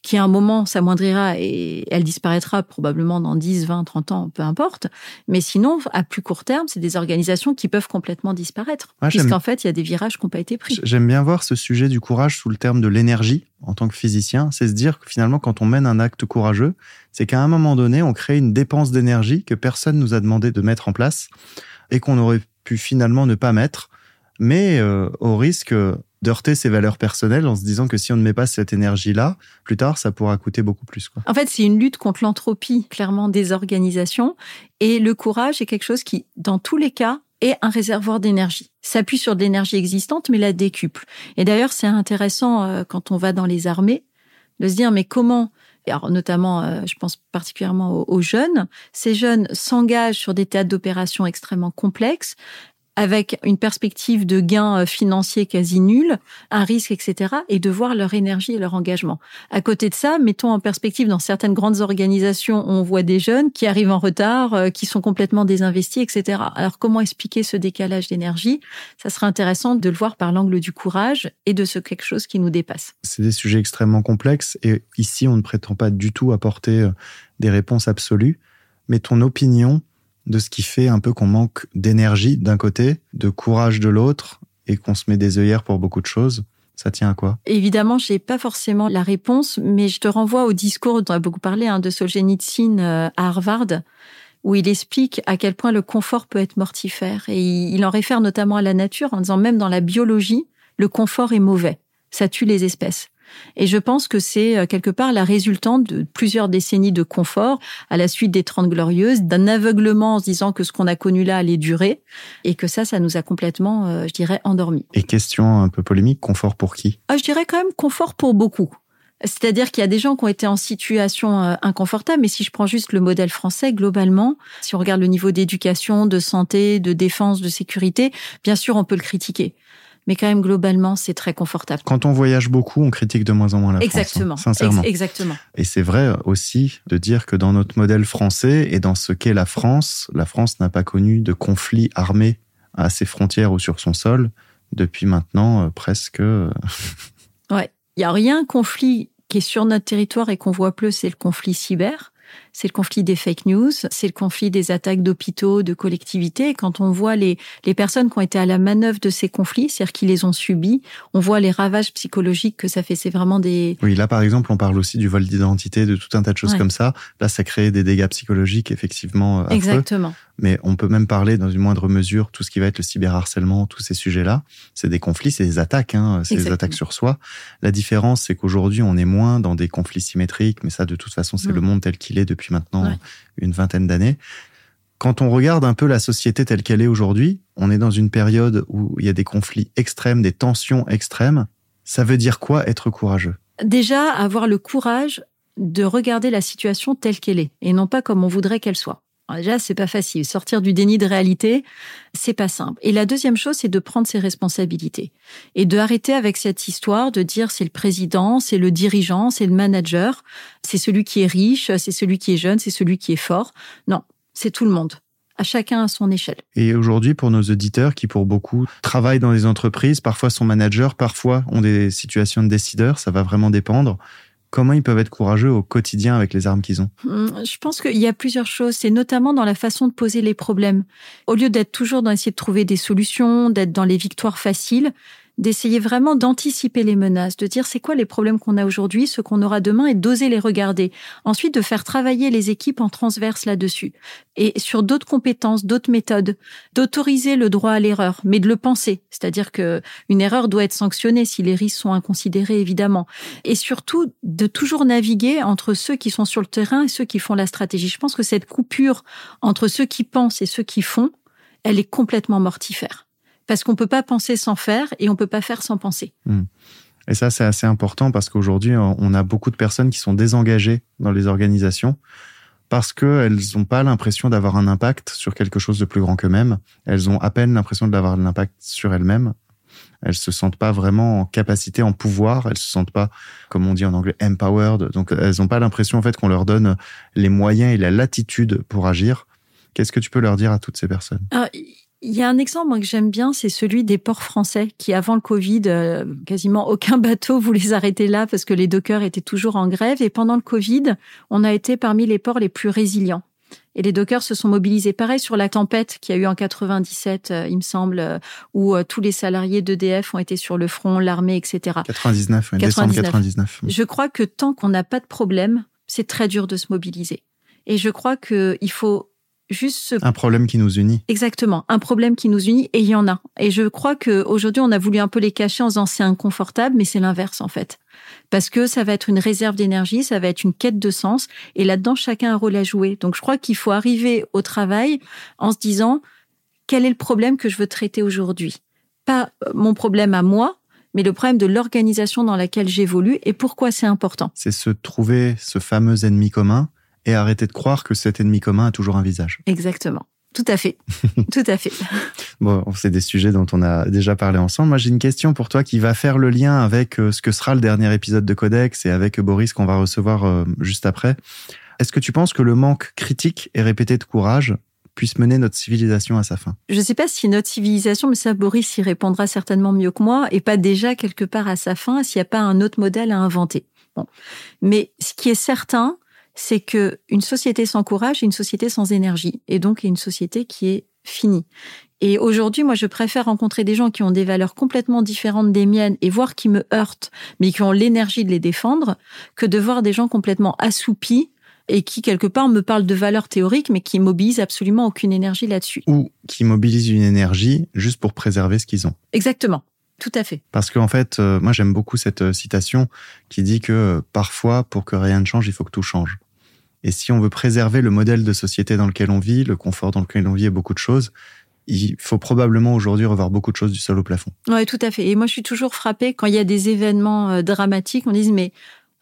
qui à un moment s'amoindrira et elle disparaîtra probablement dans 10, 20, 30 ans, peu importe. Mais sinon, à plus court terme, c'est des organisations qui peuvent complètement disparaître. Puisqu'en fait, il y a des virages qui n'ont pas été pris. J'aime bien voir ce sujet du courage sous le terme de l'énergie en tant que physicien. C'est se dire que finalement, quand on mène un acte courageux, c'est qu'à un moment donné, on crée une dépense d'énergie que personne nous a demandé de mettre en place et qu'on aurait pu finalement ne pas mettre, mais euh, au risque d'heurter ses valeurs personnelles en se disant que si on ne met pas cette énergie-là, plus tard, ça pourra coûter beaucoup plus. Quoi. En fait, c'est une lutte contre l'entropie, clairement, des organisations. Et le courage est quelque chose qui, dans tous les cas, est un réservoir d'énergie. S'appuie sur de l'énergie existante, mais la décuple. Et d'ailleurs, c'est intéressant euh, quand on va dans les armées de se dire, mais comment alors notamment, euh, je pense particulièrement aux, jeunes. Ces jeunes s'engagent sur des théâtres d'opérations extrêmement complexes, avec une perspective de gain euh, financier quasi nul, un risque, etc., et de voir leur énergie et leur engagement. À côté de ça, mettons en perspective dans certaines grandes organisations, on voit des jeunes qui arrivent en retard, euh, qui sont complètement désinvestis, etc. Alors comment expliquer ce décalage d'énergie? Ça serait intéressant de le voir par l'angle du courage et de ce quelque chose qui nous dépasse. C'est des sujets extrêmement complexes et ici on ne prétend pas du tout apporter euh, des réponses absolues, mais ton opinion de ce qui fait un peu qu'on manque d'énergie d'un côté, de courage de l'autre, et qu'on se met des œillères pour beaucoup de choses. Ça tient à quoi? Évidemment, j'ai pas forcément la réponse, mais je te renvoie au discours dont on a beaucoup parlé hein, de Solzhenitsyn euh, à Harvard, où il explique à quel point le confort peut être mortifère. Et il en réfère notamment à la nature en disant même dans la biologie, le confort est mauvais. Ça tue les espèces. Et je pense que c'est euh, quelque part la résultante de plusieurs décennies de confort à la suite des Trente Glorieuses, d'un aveuglement en se disant que ce qu'on a connu là allait durer et que ça, ça nous a complètement, euh, je dirais, endormis. Et question un peu polémique, confort pour qui? Ah, Je dirais quand même confort pour beaucoup. C'est-à-dire qu'il y a des gens qui ont été en situation euh, inconfortable, mais si je prends juste le modèle français, globalement, si on regarde le niveau d'éducation, de santé, de défense, de sécurité, bien sûr, on peut le critiquer mais quand même globalement, c'est très confortable. Quand on voyage beaucoup, on critique de moins en moins la France. Exactement. sincèrement. exactement. Et c'est vrai aussi de dire que dans notre modèle français et dans ce qu'est la France, la France n'a pas connu de conflit armé à ses frontières ou sur son sol depuis maintenant euh, presque. Euh, ouais, il y a rien conflit qui est sur notre territoire et qu'on voit plus, c'est le conflit cyber c'est le conflit des fake news, c'est le conflit des attaques d'hôpitaux, de collectivités. quand on voit les, les personnes qui ont été à la manœuvre de ces conflits, c'est-à-dire qui les ont subis, on voit les ravages psychologiques que ça fait. C'est vraiment des... Oui, là, par exemple, on parle aussi du vol d'identité, de tout un tas de choses comme ça. Là, ça crée des dégâts psychologiques, effectivement, Exactement. mais on peut même parler dans une moindre mesure tout ce qui va être le cyberharcèlement, tous ces sujets-là. C'est des conflits, c'est des attaques, hein, c'est des attaques sur soi. La différence, c'est qu'aujourd'hui, on est moins dans des conflits symétriques, mais ça, de toute façon, c'est le monde tel qu'il est depuis maintenant une vingtaine d'années. Quand on regarde un peu la société telle qu'elle est aujourd'hui, on est dans une période où il y a des conflits extrêmes, des tensions extrêmes. Ça veut dire quoi être courageux? Déjà, avoir le courage de regarder la situation telle qu'elle est et non pas comme on voudrait qu'elle soit. Déjà, c'est pas facile. Sortir du déni de réalité, c'est pas simple. Et la deuxième chose, c'est de prendre ses responsabilités et de arrêter avec cette histoire de dire c'est le président, c'est le dirigeant, c'est le manager, c'est celui qui est riche, c'est celui qui est jeune, c'est celui qui est fort. Non, c'est tout le monde à chacun à son échelle. Et aujourd'hui, pour nos auditeurs qui, pour beaucoup, travaillent dans des entreprises, parfois sont managers, parfois ont des situations de décideurs, ça va vraiment dépendre. Comment ils peuvent être courageux au quotidien avec les armes qu'ils ont hum, Je pense qu'il y a plusieurs choses. C'est notamment dans la façon de poser les problèmes. Au lieu d'être toujours dans essayer de trouver des solutions, d'être dans les victoires faciles, d'essayer vraiment d'anticiper les menaces, de dire c'est quoi les problèmes qu'on a aujourd'hui, ce qu'on aura demain et d'oser les regarder. Ensuite, de faire travailler les équipes en transverse là-dessus et sur d'autres compétences, d'autres méthodes, d'autoriser le droit à l'erreur, mais de le penser. C'est-à-dire que une erreur doit être sanctionnée si les risques sont inconsidérés, évidemment. Et surtout, de toujours naviguer entre ceux qui sont sur le terrain et ceux qui font la stratégie. Je pense que cette coupure entre ceux qui pensent et ceux qui font, elle est complètement mortifère parce qu'on peut pas penser sans faire et on peut pas faire sans penser. Hmm. Et ça, c'est assez important parce qu'aujourd'hui, on a beaucoup de personnes qui sont désengagées dans les organisations parce qu'elles n'ont pas l'impression d'avoir un impact sur quelque chose de plus grand qu'eux-mêmes. Elles ont à peine l'impression d'avoir un impact sur elles-mêmes. Elles se sentent pas vraiment en capacité, en pouvoir. Elles se sentent pas, comme on dit en anglais, empowered. Donc, elles n'ont pas l'impression en fait qu'on leur donne les moyens et la latitude pour agir. Qu'est-ce que tu peux leur dire à toutes ces personnes? Ah, il y a un exemple que j'aime bien, c'est celui des ports français qui, avant le Covid, euh, quasiment aucun bateau voulait s'arrêter là parce que les dockers étaient toujours en grève. Et pendant le Covid, on a été parmi les ports les plus résilients. Et les dockers se sont mobilisés. Pareil sur la tempête qu'il y a eu en 97, euh, il me semble, euh, où tous les salariés d'EDF ont été sur le front, l'armée, etc. 99, oui, 99. décembre 99. Je crois que tant qu'on n'a pas de problème, c'est très dur de se mobiliser. Et je crois qu'il faut juste un problème qui nous unit. Exactement, un problème qui nous unit et il y en a. Et je crois que aujourd'hui on a voulu un peu les cacher en disant c'est inconfortable, mais c'est l'inverse en fait, parce que ça va être une réserve d'énergie, ça va être une quête de sens et là-dedans chacun a un rôle à jouer. Donc je crois qu'il faut arriver au travail en se disant quel est le problème que je veux traiter aujourd'hui, pas euh, mon problème à moi, mais le problème de l'organisation dans laquelle j'évolue et pourquoi c'est important. C'est se trouver ce fameux ennemi commun et arrêter de croire que cet ennemi commun a toujours un visage. Exactement. Tout à fait. Tout à fait. Bon, c'est des sujets dont on a déjà parlé ensemble. Moi, j'ai une question pour toi qui va faire le lien avec euh, ce que sera le dernier épisode de Codex et avec Boris qu'on va recevoir euh, juste après. Est-ce que tu penses que le manque critique et répété de courage puisse mener notre civilisation à sa fin? Je ne sais pas si notre civilisation, mais ça, Boris y répondra certainement mieux que moi, et pas déjà quelque part à sa fin s'il n'y a pas un autre modèle à inventer. Bon. Mais ce qui est certain, c'est que une société sans courage est une société sans énergie et donc une société qui est finie. Et aujourd'hui, moi, je préfère rencontrer des gens qui ont des valeurs complètement différentes des miennes et voir qui me heurtent, mais qui ont l'énergie de les défendre, que de voir des gens complètement assoupis et qui, quelque part, me parlent de valeurs théoriques, mais qui mobilisent absolument aucune énergie là-dessus. Ou qui mobilisent une énergie juste pour préserver ce qu'ils ont. Exactement. Tout à fait. Parce qu'en fait, euh, moi j'aime beaucoup cette euh, citation qui dit que euh, parfois, pour que rien ne change, il faut que tout change. Et si on veut préserver le modèle de société dans lequel on vit, le confort dans lequel on vit et beaucoup de choses, il faut probablement aujourd'hui revoir beaucoup de choses du sol au plafond. Oui, tout à fait. Et moi, je suis toujours frappée quand il y a des événements euh, dramatiques, on dit mais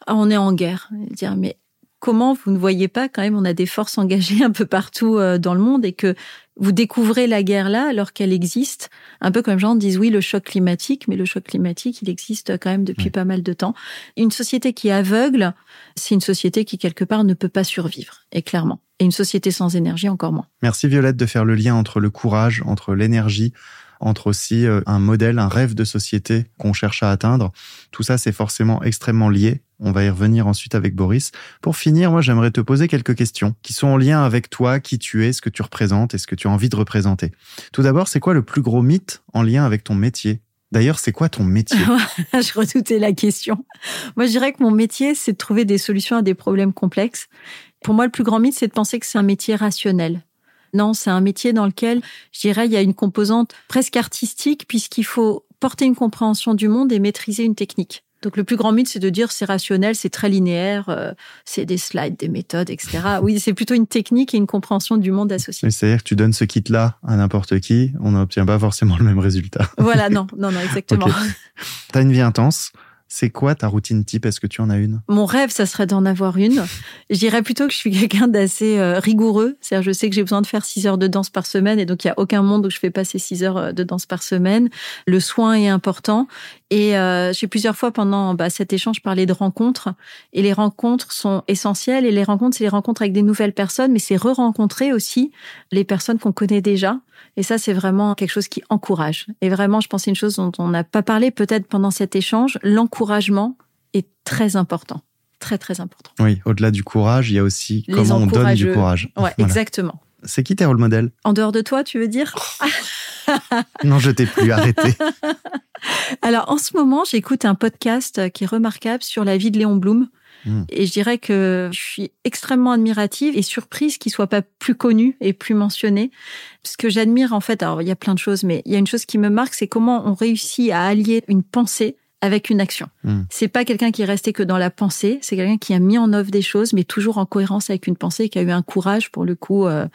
on est en guerre. Dire mais comment vous ne voyez pas quand même on a des forces engagées un peu partout euh, dans le monde et que vous découvrez la guerre là alors qu'elle existe? Un peu comme les gens disent oui, le choc climatique, mais le choc climatique, il existe quand même depuis pas mal de temps. Une société qui est aveugle, c'est une société qui quelque part ne peut pas survivre, et clairement. Et une société sans énergie encore moins. Merci Violette de faire le lien entre le courage, entre l'énergie, entre aussi euh, un modèle, un rêve de société qu'on cherche à atteindre. Tout ça, c'est forcément extrêmement lié. On va y revenir ensuite avec Boris. Pour finir, moi, j'aimerais te poser quelques questions qui sont en lien avec toi, qui tu es, ce que tu représentes et ce que tu as envie de représenter. Tout d'abord, c'est quoi le plus gros mythe en lien avec ton métier? D'ailleurs, c'est quoi ton métier? Je redoutais la question. Moi, je dirais que mon métier, c'est de trouver des solutions à des problèmes complexes. Pour moi, le plus grand mythe, c'est de penser que c'est un métier rationnel. Non, c'est un métier dans lequel, je dirais, il y a une composante presque artistique puisqu'il faut porter une compréhension du monde et maîtriser une technique. Donc le plus grand mythe, c'est de dire c'est rationnel, c'est très linéaire, euh, c'est des slides, des méthodes, etc. Oui, c'est plutôt une technique et une compréhension du monde associé. C'est-à-dire que tu donnes ce kit-là à n'importe qui, on n'obtient pas forcément le même résultat. Voilà, non, non, non, exactement. Tu as une vie intense. C'est quoi ta routine type? Est-ce que tu en as une? Mon rêve, ça serait d'en avoir une. Je dirais plutôt que je suis quelqu'un d'assez euh, rigoureux. C'est-à-dire, je sais que j'ai besoin de faire 6 heures de danse par semaine et donc il n'y a aucun monde où je fais passer 6 heures euh, de danse par semaine. Le soin est important. Et euh, j'ai plusieurs fois pendant bah, cet échange parlé de rencontres. Et les rencontres sont essentielles. Et les rencontres, c'est les rencontres avec des nouvelles personnes, mais c'est re-rencontrer aussi les personnes qu'on connaît déjà. Et ça, c'est vraiment quelque chose qui encourage. Et vraiment, je pense c'est une chose dont on n'a pas parlé peut-être pendant cet échange. L'encouragement est très important. Très, très important. Oui, au-delà du courage, il y a aussi comment on donne du courage. Ouais, exactement. C'est qui tes rôle modèles En dehors de toi, tu veux dire? Non, je t'ai plus arrêté. Alors, en ce moment, j'écoute un podcast qui est remarquable sur la vie de Léon Blum. Hmm. Et je dirais que je suis extrêmement admirative et surprise qu'il soit pas plus connu et plus mentionné. Ce que j'admire, en fait, alors il y a plein de choses, mais il y a une chose qui me marque, c'est comment on réussit à allier une pensée avec une action. Hmm. C'est pas quelqu'un qui est resté que dans la pensée, c'est quelqu'un qui a mis en œuvre des choses, mais toujours en cohérence avec une pensée, qui a eu un courage, pour le coup, euh,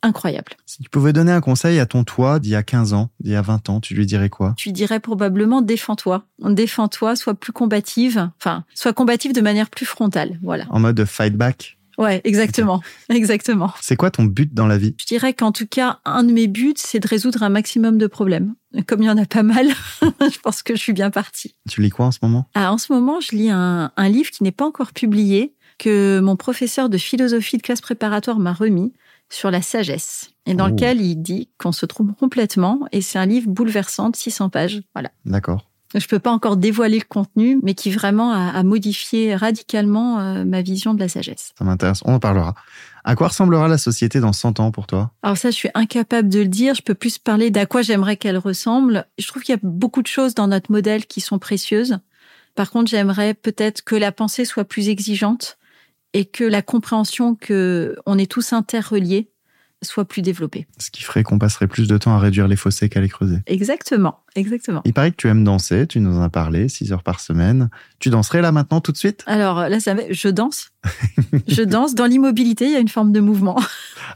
incroyable. Si tu pouvais donner un conseil à ton toi d'il y a 15 ans, d'il y a 20 ans, tu lui dirais quoi? Tu lui dirais probablement défends-toi. Défends-toi, sois plus combative, enfin, sois combative de manière plus frontale, voilà. En mode fight back? Ouais, exactement, exactement. C'est quoi ton but dans la vie? Je dirais qu'en tout cas, un de mes buts, c'est de résoudre un maximum de problèmes. Comme il y en a pas mal, je pense que je suis bien partie. Tu lis quoi en ce moment? Ah, En ce moment, je lis un, un livre qui n'est pas encore publié, que mon professeur de philosophie de classe préparatoire m'a remis sur la sagesse et dans oh. lequel il dit qu'on se trompe complètement et c'est un livre bouleversant de 600 pages. Voilà. D'accord je peux pas encore dévoiler le contenu, mais qui vraiment a, modifié radicalement euh, ma vision de la sagesse. Ça m'intéresse, on en parlera. À quoi ressemblera la société dans 100 ans pour toi? Alors ça, je suis incapable de le dire. Je peux plus parler d'à quoi j'aimerais qu'elle ressemble. Je trouve qu'il y a beaucoup de choses dans notre modèle qui sont précieuses. Par contre, j'aimerais peut-être que la pensée soit plus exigeante et que la compréhension que on est tous interreliés soit plus développé. Ce qui ferait qu'on passerait plus de temps à réduire les fossés qu'à les creuser. Exactement, exactement. Il paraît que tu aimes danser, tu nous en as parlé, 6 heures par semaine. Tu danserais là maintenant tout de suite? Alors là, ça, je danse. je danse. Dans l'immobilité, il y a une forme de mouvement.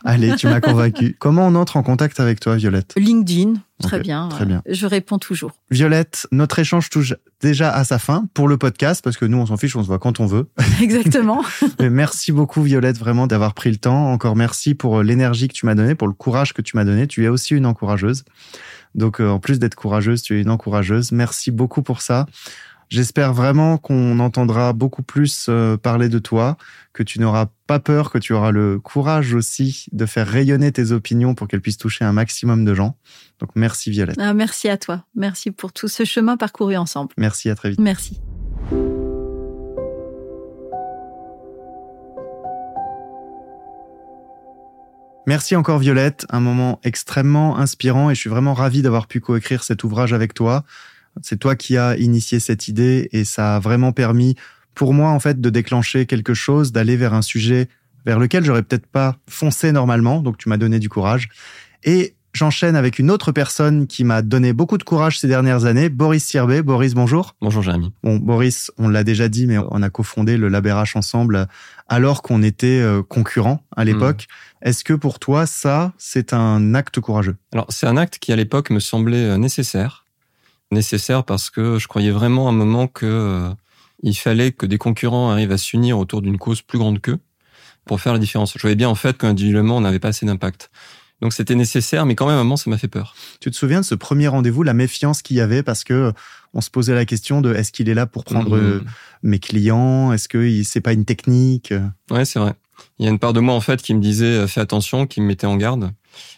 Allez, tu m'as convaincu. Comment on entre en contact avec toi, Violette? LinkedIn, Très bien. Très bien. Je réponds toujours. Violette, notre échange touche déjà à sa fin pour le podcast parce que nous, on s'en fiche, on se voit quand on veut. Exactement. merci beaucoup, Violette, vraiment d'avoir pris le temps. Encore merci pour euh, l'énergie que tu m'as donnée, pour le courage que tu m'as donné. Tu es aussi une encourageuse. Donc, euh, en plus d'être courageuse, tu es une encourageuse. Merci beaucoup pour ça. J'espère vraiment qu'on entendra beaucoup plus euh, parler de toi, que tu n'auras pas peur, que tu auras le courage aussi de faire rayonner tes opinions pour qu'elles puissent toucher un maximum de gens. Donc merci Violette. Ah, merci à toi. Merci pour tout ce chemin parcouru ensemble. Merci, à très vite. Merci. Merci encore Violette, un moment extrêmement inspirant et je suis vraiment ravi d'avoir pu coécrire cet ouvrage avec toi. C'est toi qui as initié cette idée et ça a vraiment permis pour moi en fait de déclencher quelque chose, d'aller vers un sujet vers lequel j'aurais peut-être pas foncé normalement. Donc tu m'as donné du courage. Et j'enchaîne avec une autre personne qui m'a donné beaucoup de courage ces dernières années, Boris Sirbet. Boris, bonjour. Bonjour Jérémy. Bon, Boris, on l'a déjà dit, mais on a cofondé le LabRH ensemble alors qu'on était euh, concurrents à l'époque. Hmm. Est-ce que pour toi, ça, c'est un acte courageux? Alors, c'est un acte qui à l'époque me semblait euh, nécessaire nécessaire parce que je croyais vraiment à un moment que euh, il fallait que des concurrents arrivent à s'unir autour d'une cause plus grande qu'eux pour faire la différence. Je voyais bien en fait qu'individuellement on n'avait pas assez d'impact. Donc c'était nécessaire, mais quand même à un moment ça m'a fait peur. Tu te souviens de ce premier rendez-vous, la méfiance qu'il y avait parce que on se posait la question de est-ce qu'il est là pour prendre mmh. mes clients, est-ce que c'est pas une technique? Ouais, c'est vrai. Il y a une part de moi en fait qui me disait euh, fais attention, qui me mettait en garde.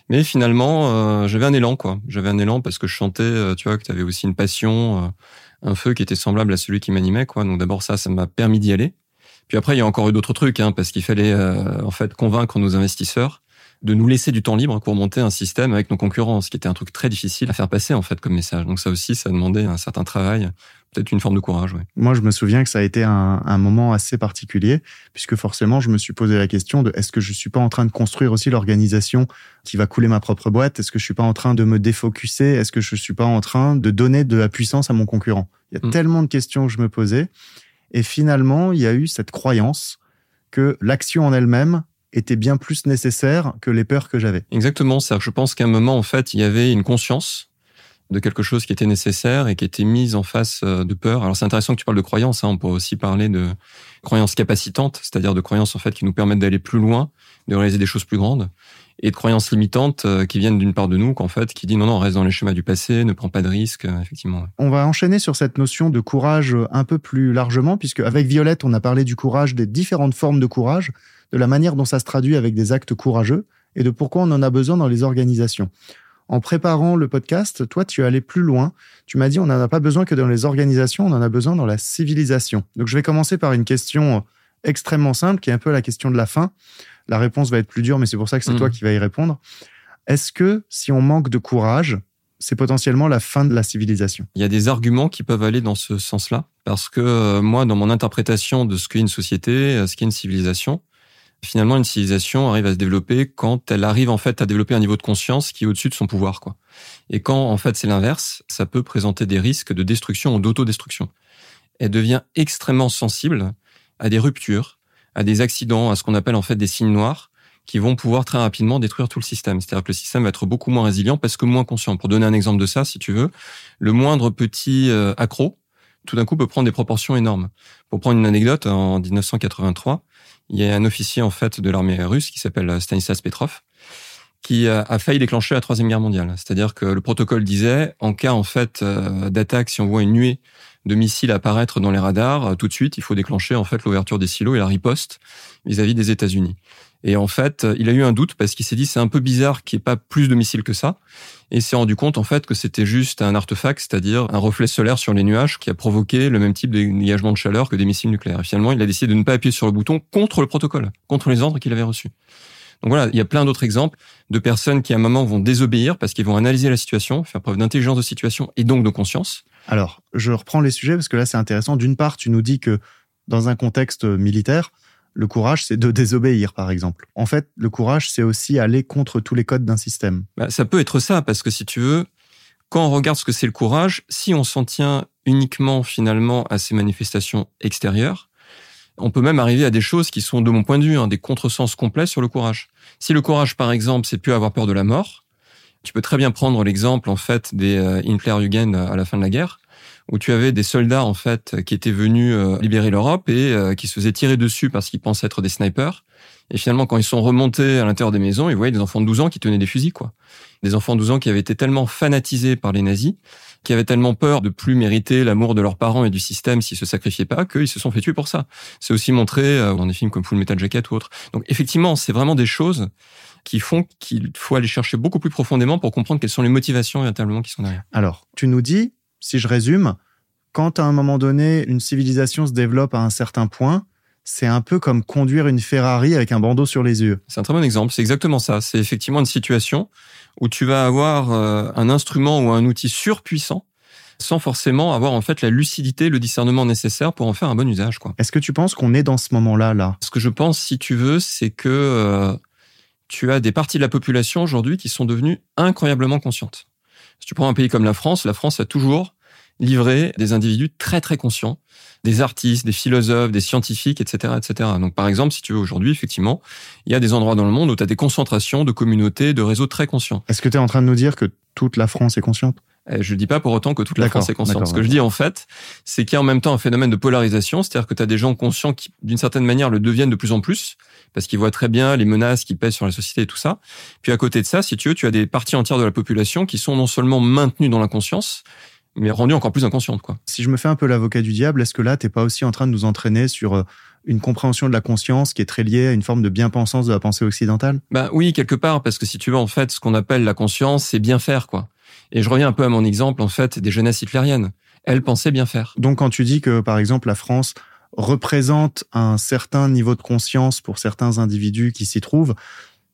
Mais finalement, euh, j'avais un élan, quoi. J'avais un élan parce que je chantais, euh, tu vois, que tu avais aussi une passion, euh, un feu qui était semblable à celui qui m'animait, quoi. Donc d'abord ça, ça m'a permis d'y aller. Puis après, il y a encore eu d'autres trucs, hein, parce qu'il fallait en fait convaincre nos investisseurs de nous laisser du temps libre pour monter un système avec nos concurrents, ce qui était un truc très difficile à faire passer en fait comme message. Donc ça aussi, ça demandait un certain travail, peut-être une forme de courage. Ouais. Moi, je me souviens que ça a été un, un, moment assez particulier, puisque forcément, je me suis posé la question de est-ce que je suis pas en train de construire aussi l'organisation qui va couler ma propre boîte? Est-ce que je suis pas en train de me défocuser? Est-ce que je suis pas en train de donner de la puissance à mon concurrent? Il y a mm. tellement de questions que je me posais, et finalement, il y a eu cette croyance que l'action en elle-même était bien plus nécessaire que les peurs que j'avais. Exactement, c'est je pense qu'à un moment en fait, il y avait une conscience de quelque chose qui était nécessaire et qui était mise en face euh, de peur. Alors c'est intéressant que tu parles de croyance, hein. on pourrait aussi parler de croyances capacitantes, c'est-à-dire de croyances en fait qui nous permettent d'aller plus loin, de réaliser des choses plus grandes, et de croyances limitantes euh, qui viennent d'une part de nous, qu'en fait, qui dit non non, reste dans les schémas du passé, ne prends pas de risques, euh, effectivement. On va enchaîner sur cette notion de courage un peu plus largement, puisque avec Violette, on a parlé du courage, des différentes formes de courage de la manière dont ça se traduit avec des actes courageux et de pourquoi on en a besoin dans les organisations. En préparant le podcast, toi, tu es allé plus loin. Tu m'as dit, on n'en a pas besoin que dans les organisations, on en a besoin dans la civilisation. Donc, je vais commencer par une question extrêmement simple, qui est un peu la question de la fin. La réponse va être plus dure, mais c'est pour ça que c'est mmh. toi qui vas y répondre. Est-ce que si on manque de courage, c'est potentiellement la fin de la civilisation? Il y a des arguments qui peuvent aller dans ce sens-là, parce que euh, moi, dans mon interprétation de ce qu'est une société, euh, ce qu'est une civilisation, finalement, une civilisation arrive à se développer quand elle arrive en fait à développer un niveau de conscience qui est au-dessus de son pouvoir, quoi. Et quand en fait c'est l'inverse, ça peut présenter des risques de destruction ou d'autodestruction. Elle devient extrêmement sensible à des ruptures, à des accidents, à ce qu'on appelle en fait des signes noirs qui vont pouvoir très rapidement détruire tout le système. C'est-à-dire que le système va être beaucoup moins résilient parce que moins conscient. Pour donner un exemple de ça, si tu veux, le moindre petit euh, accro, tout d'un coup peut prendre des proportions énormes. Pour prendre une anecdote, en 1983, il y a un officier en fait de l'armée russe qui s'appelle Stanislas Petrov qui a failli déclencher la troisième guerre mondiale. C'est-à-dire que le protocole disait, en cas en fait euh, d'attaque, si on voit une nuée de missiles apparaître dans les radars, euh, tout de suite, il faut déclencher en fait l'ouverture des silos et la riposte vis-à-vis des États-Unis. Et en fait, il a eu un doute parce qu'il s'est dit c'est un peu bizarre qu'il n'y ait pas plus de missiles que ça. Et s'est rendu compte en fait que c'était juste un artefact, c'est-à-dire un reflet solaire sur les nuages qui a provoqué le même type de dégagement de chaleur que des missiles nucléaires. Et finalement, il a décidé de ne pas appuyer sur le bouton contre le protocole, contre les ordres qu'il avait reçus. Donc voilà, il y a plein d'autres exemples de personnes qui à un moment vont désobéir parce qu'ils vont analyser la situation, faire preuve d'intelligence de situation et donc de conscience. Alors, je reprends les sujets parce que là c'est intéressant. D'une part, tu nous dis que dans un contexte militaire, le courage, c'est de désobéir, par exemple. En fait, le courage, c'est aussi aller contre tous les codes d'un système. Bah, ça peut être ça, parce que si tu veux, quand on regarde ce que c'est le courage, si on s'en tient uniquement finalement à ces manifestations extérieures, on peut même arriver à des choses qui sont, de mon point de vue, hein, des contresens complets sur le courage. Si le courage, par exemple, c'est plus avoir peur de la mort, tu peux très bien prendre l'exemple en fait des euh, Hitler-Jugend à la fin de la guerre où tu avais des soldats en fait qui étaient venus euh, libérer l'Europe et euh, qui se faisaient tirer dessus parce qu'ils pensaient être des snipers. Et finalement, quand ils sont remontés à l'intérieur des maisons, ils voyaient des enfants de 12 ans qui tenaient des fusils, quoi. Des enfants de 12 ans qui avaient été tellement fanatisés par les nazis, qui avaient tellement peur de plus mériter l'amour de leurs parents et du système s'ils se sacrifiaient pas, qu'ils se sont fait tuer pour ça. C'est aussi montré euh, dans des films comme Full Metal Jacket ou autres. Donc effectivement, c'est vraiment des choses qui font qu'il faut aller chercher beaucoup plus profondément pour comprendre quelles sont les motivations véritablement qui sont derrière. Alors, tu nous dis, si je résume, quand à un moment donné, une civilisation se développe à un certain point, c'est un peu comme conduire une Ferrari avec un bandeau sur les yeux. C'est un très bon exemple, c'est exactement ça. C'est effectivement une situation où tu vas avoir euh, un instrument ou un outil surpuissant sans forcément avoir en fait la lucidité, le discernement nécessaire pour en faire un bon usage. Quoi. Est-ce que tu penses qu'on est dans ce moment-là là? Ce que je pense, si tu veux, c'est que euh, tu as des parties de la population aujourd'hui qui sont devenues incroyablement conscientes. Si tu prends un pays comme la France, la France a toujours livré des individus très très conscients, des artistes, des philosophes, des scientifiques, etc., etc. Donc par exemple, si tu veux aujourd'hui, effectivement, il y a des endroits dans le monde où tu as des concentrations de communautés, de réseaux très conscients. Est-ce que tu es en train de nous dire que toute la France est consciente? Je dis pas pour autant que toute la France est consciente. Ce que je dis en fait, c'est qu'il y a en même temps un phénomène de polarisation, c'est-à-dire que tu as des gens conscients qui, d'une certaine manière, le deviennent de plus en plus, parce qu'ils voient très bien les menaces qui pèsent sur la société et tout ça. Puis à côté de ça, si tu veux, tu as des parties entières de la population qui sont non seulement maintenues dans l'inconscience, mais rendue encore plus inconsciente. Quoi. Si je me fais un peu l'avocat du diable, est-ce que là, t'es pas aussi en train de nous entraîner sur euh, une compréhension de la conscience qui est très liée à une forme de bien-pensance de la pensée occidentale? Ben oui, quelque part, parce que si tu veux, en fait, ce qu'on appelle la conscience, c'est bien faire, quoi. Et je reviens un peu à mon exemple, en fait, des jeunesses hitlériennes. Elles pensaient bien faire. Donc quand tu dis que, par exemple, la France représente un certain niveau de conscience pour certains individus qui s'y trouvent,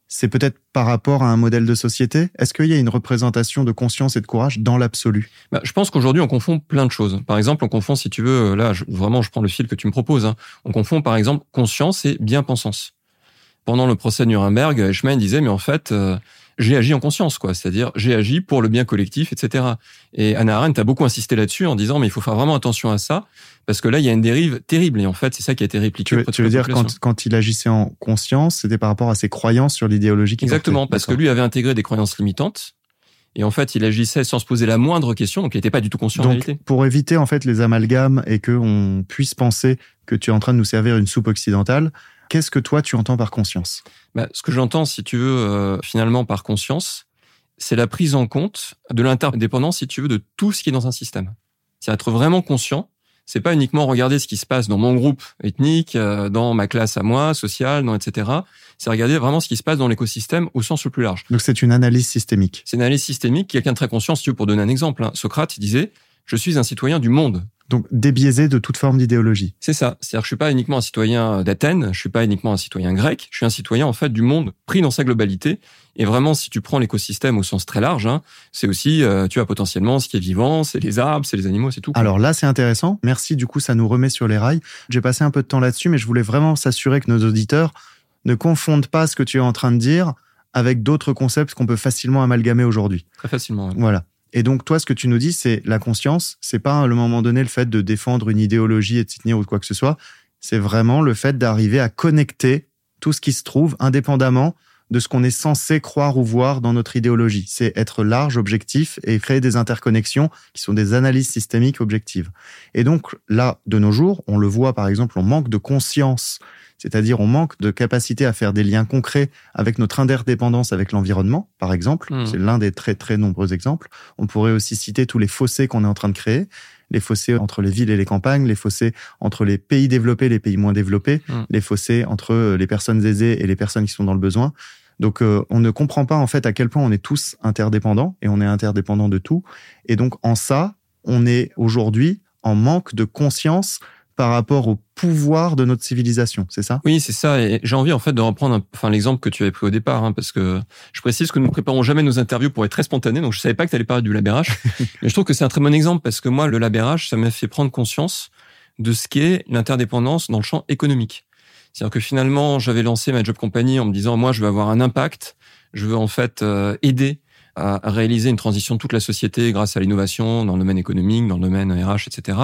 c'est peut-être par rapport à un modèle de société? Est-ce qu'il y a une représentation de conscience et de courage dans l'absolu? Bah, Je pense qu'aujourd'hui, on confond plein de choses. Par exemple, on confond, si tu veux, là, vraiment, je prends le fil que tu me proposes, hein. on confond, par exemple, conscience et bien-pensance. Pendant le procès de Nuremberg, Eichmann disait, mais en fait, euh, j'ai agi en conscience, quoi. C'est-à-dire, j'ai agi pour le bien collectif, etc. Et Anna Arendt a beaucoup insisté là-dessus en disant, mais il faut faire vraiment attention à ça, parce que là, il y a une dérive terrible. Et en fait, c'est ça qui a été répliqué. Tu veux, tu veux dire, quand, quand il agissait en conscience, c'était par rapport à ses croyances sur l'idéologie Exactement, parce que lui avait intégré des croyances limitantes. Et en fait, il agissait sans se poser la moindre question, donc il n'était pas du tout conscient donc, en réalité. Pour éviter en fait les amalgames et qu'on puisse penser que tu es en train de nous servir une soupe occidentale, qu'est-ce que toi tu entends par conscience? Bah, Ce que j'entends, si tu veux, euh, finalement par conscience, c'est la prise en compte de l'interdépendance, si tu veux, de tout ce qui est dans un système. C'est être vraiment conscient. C'est pas uniquement regarder ce qui se passe dans mon groupe ethnique, euh, dans ma classe à moi, sociale, dans etc. C'est regarder vraiment ce qui se passe dans l'écosystème au sens le plus large. Donc c'est une analyse systémique. C'est une analyse systémique. Quelqu'un de très conscient, si tu veux, pour donner un exemple, hein. Socrate disait je suis un citoyen du monde. Donc débiaisé de toute forme d'idéologie. C'est ça. C'est-à-dire que je suis pas uniquement un citoyen d'Athènes, je suis pas uniquement un citoyen grec, je suis un citoyen en fait du monde pris dans sa globalité. Et vraiment, si tu prends l'écosystème au sens très large, hein, c'est aussi, euh, tu as potentiellement ce qui est vivant, c'est les arbres, c'est les animaux, c'est tout. Alors là, c'est intéressant. Merci. Du coup, ça nous remet sur les rails. J'ai passé un peu de temps là-dessus, mais je voulais vraiment s'assurer que nos auditeurs ne confondent pas ce que tu es en train de dire avec d'autres concepts qu'on peut facilement amalgamer aujourd'hui. Très facilement. Ouais. Voilà. Et donc, toi, ce que tu nous dis, c'est la conscience. C'est pas un moment donné le fait de défendre une idéologie et de s'y tenir ou quoi que ce soit. C'est vraiment le fait d'arriver à connecter tout ce qui se trouve indépendamment de ce qu'on est censé croire ou voir dans notre idéologie. C'est être large, objectif et créer des interconnexions qui sont des analyses systémiques objectives. Et donc là, de nos jours, on le voit par exemple, on manque de conscience c'est-à-dire on manque de capacité à faire des liens concrets avec notre interdépendance avec l'environnement, par exemple. Hmm. C'est l'un des très très nombreux exemples. On pourrait aussi citer tous les fossés qu'on est en train de créer, les fossés entre les villes et les campagnes, les fossés entre les pays développés et les pays moins développés, Hmm. les fossés entre les personnes aisées et les personnes qui sont dans le besoin. Donc euh, on ne comprend pas en fait à quel point on est tous interdépendants et on est interdépendants de tout. Et donc en ça, on est aujourd'hui en manque de conscience par rapport au pouvoir de notre civilisation, c'est ça? Oui, c'est ça. Et j'ai envie en fait de reprendre, enfin l'exemple que tu avais pris au départ, hein, parce que je précise que nous ne préparons jamais nos interviews pour être très spontanés, donc je savais pas que tu allais parler du labérage. Mais je trouve que c'est un très bon exemple parce que moi, le labérage, ça m'a fait prendre conscience de ce qu'est l'interdépendance dans le champ économique. C'est-à-dire que finalement, j'avais lancé ma job company en me disant, moi, je veux avoir un impact, je veux en fait euh, aider à à réaliser une transition de toute la société grâce à l'innovation dans le domaine économique, dans le domaine RH, etc.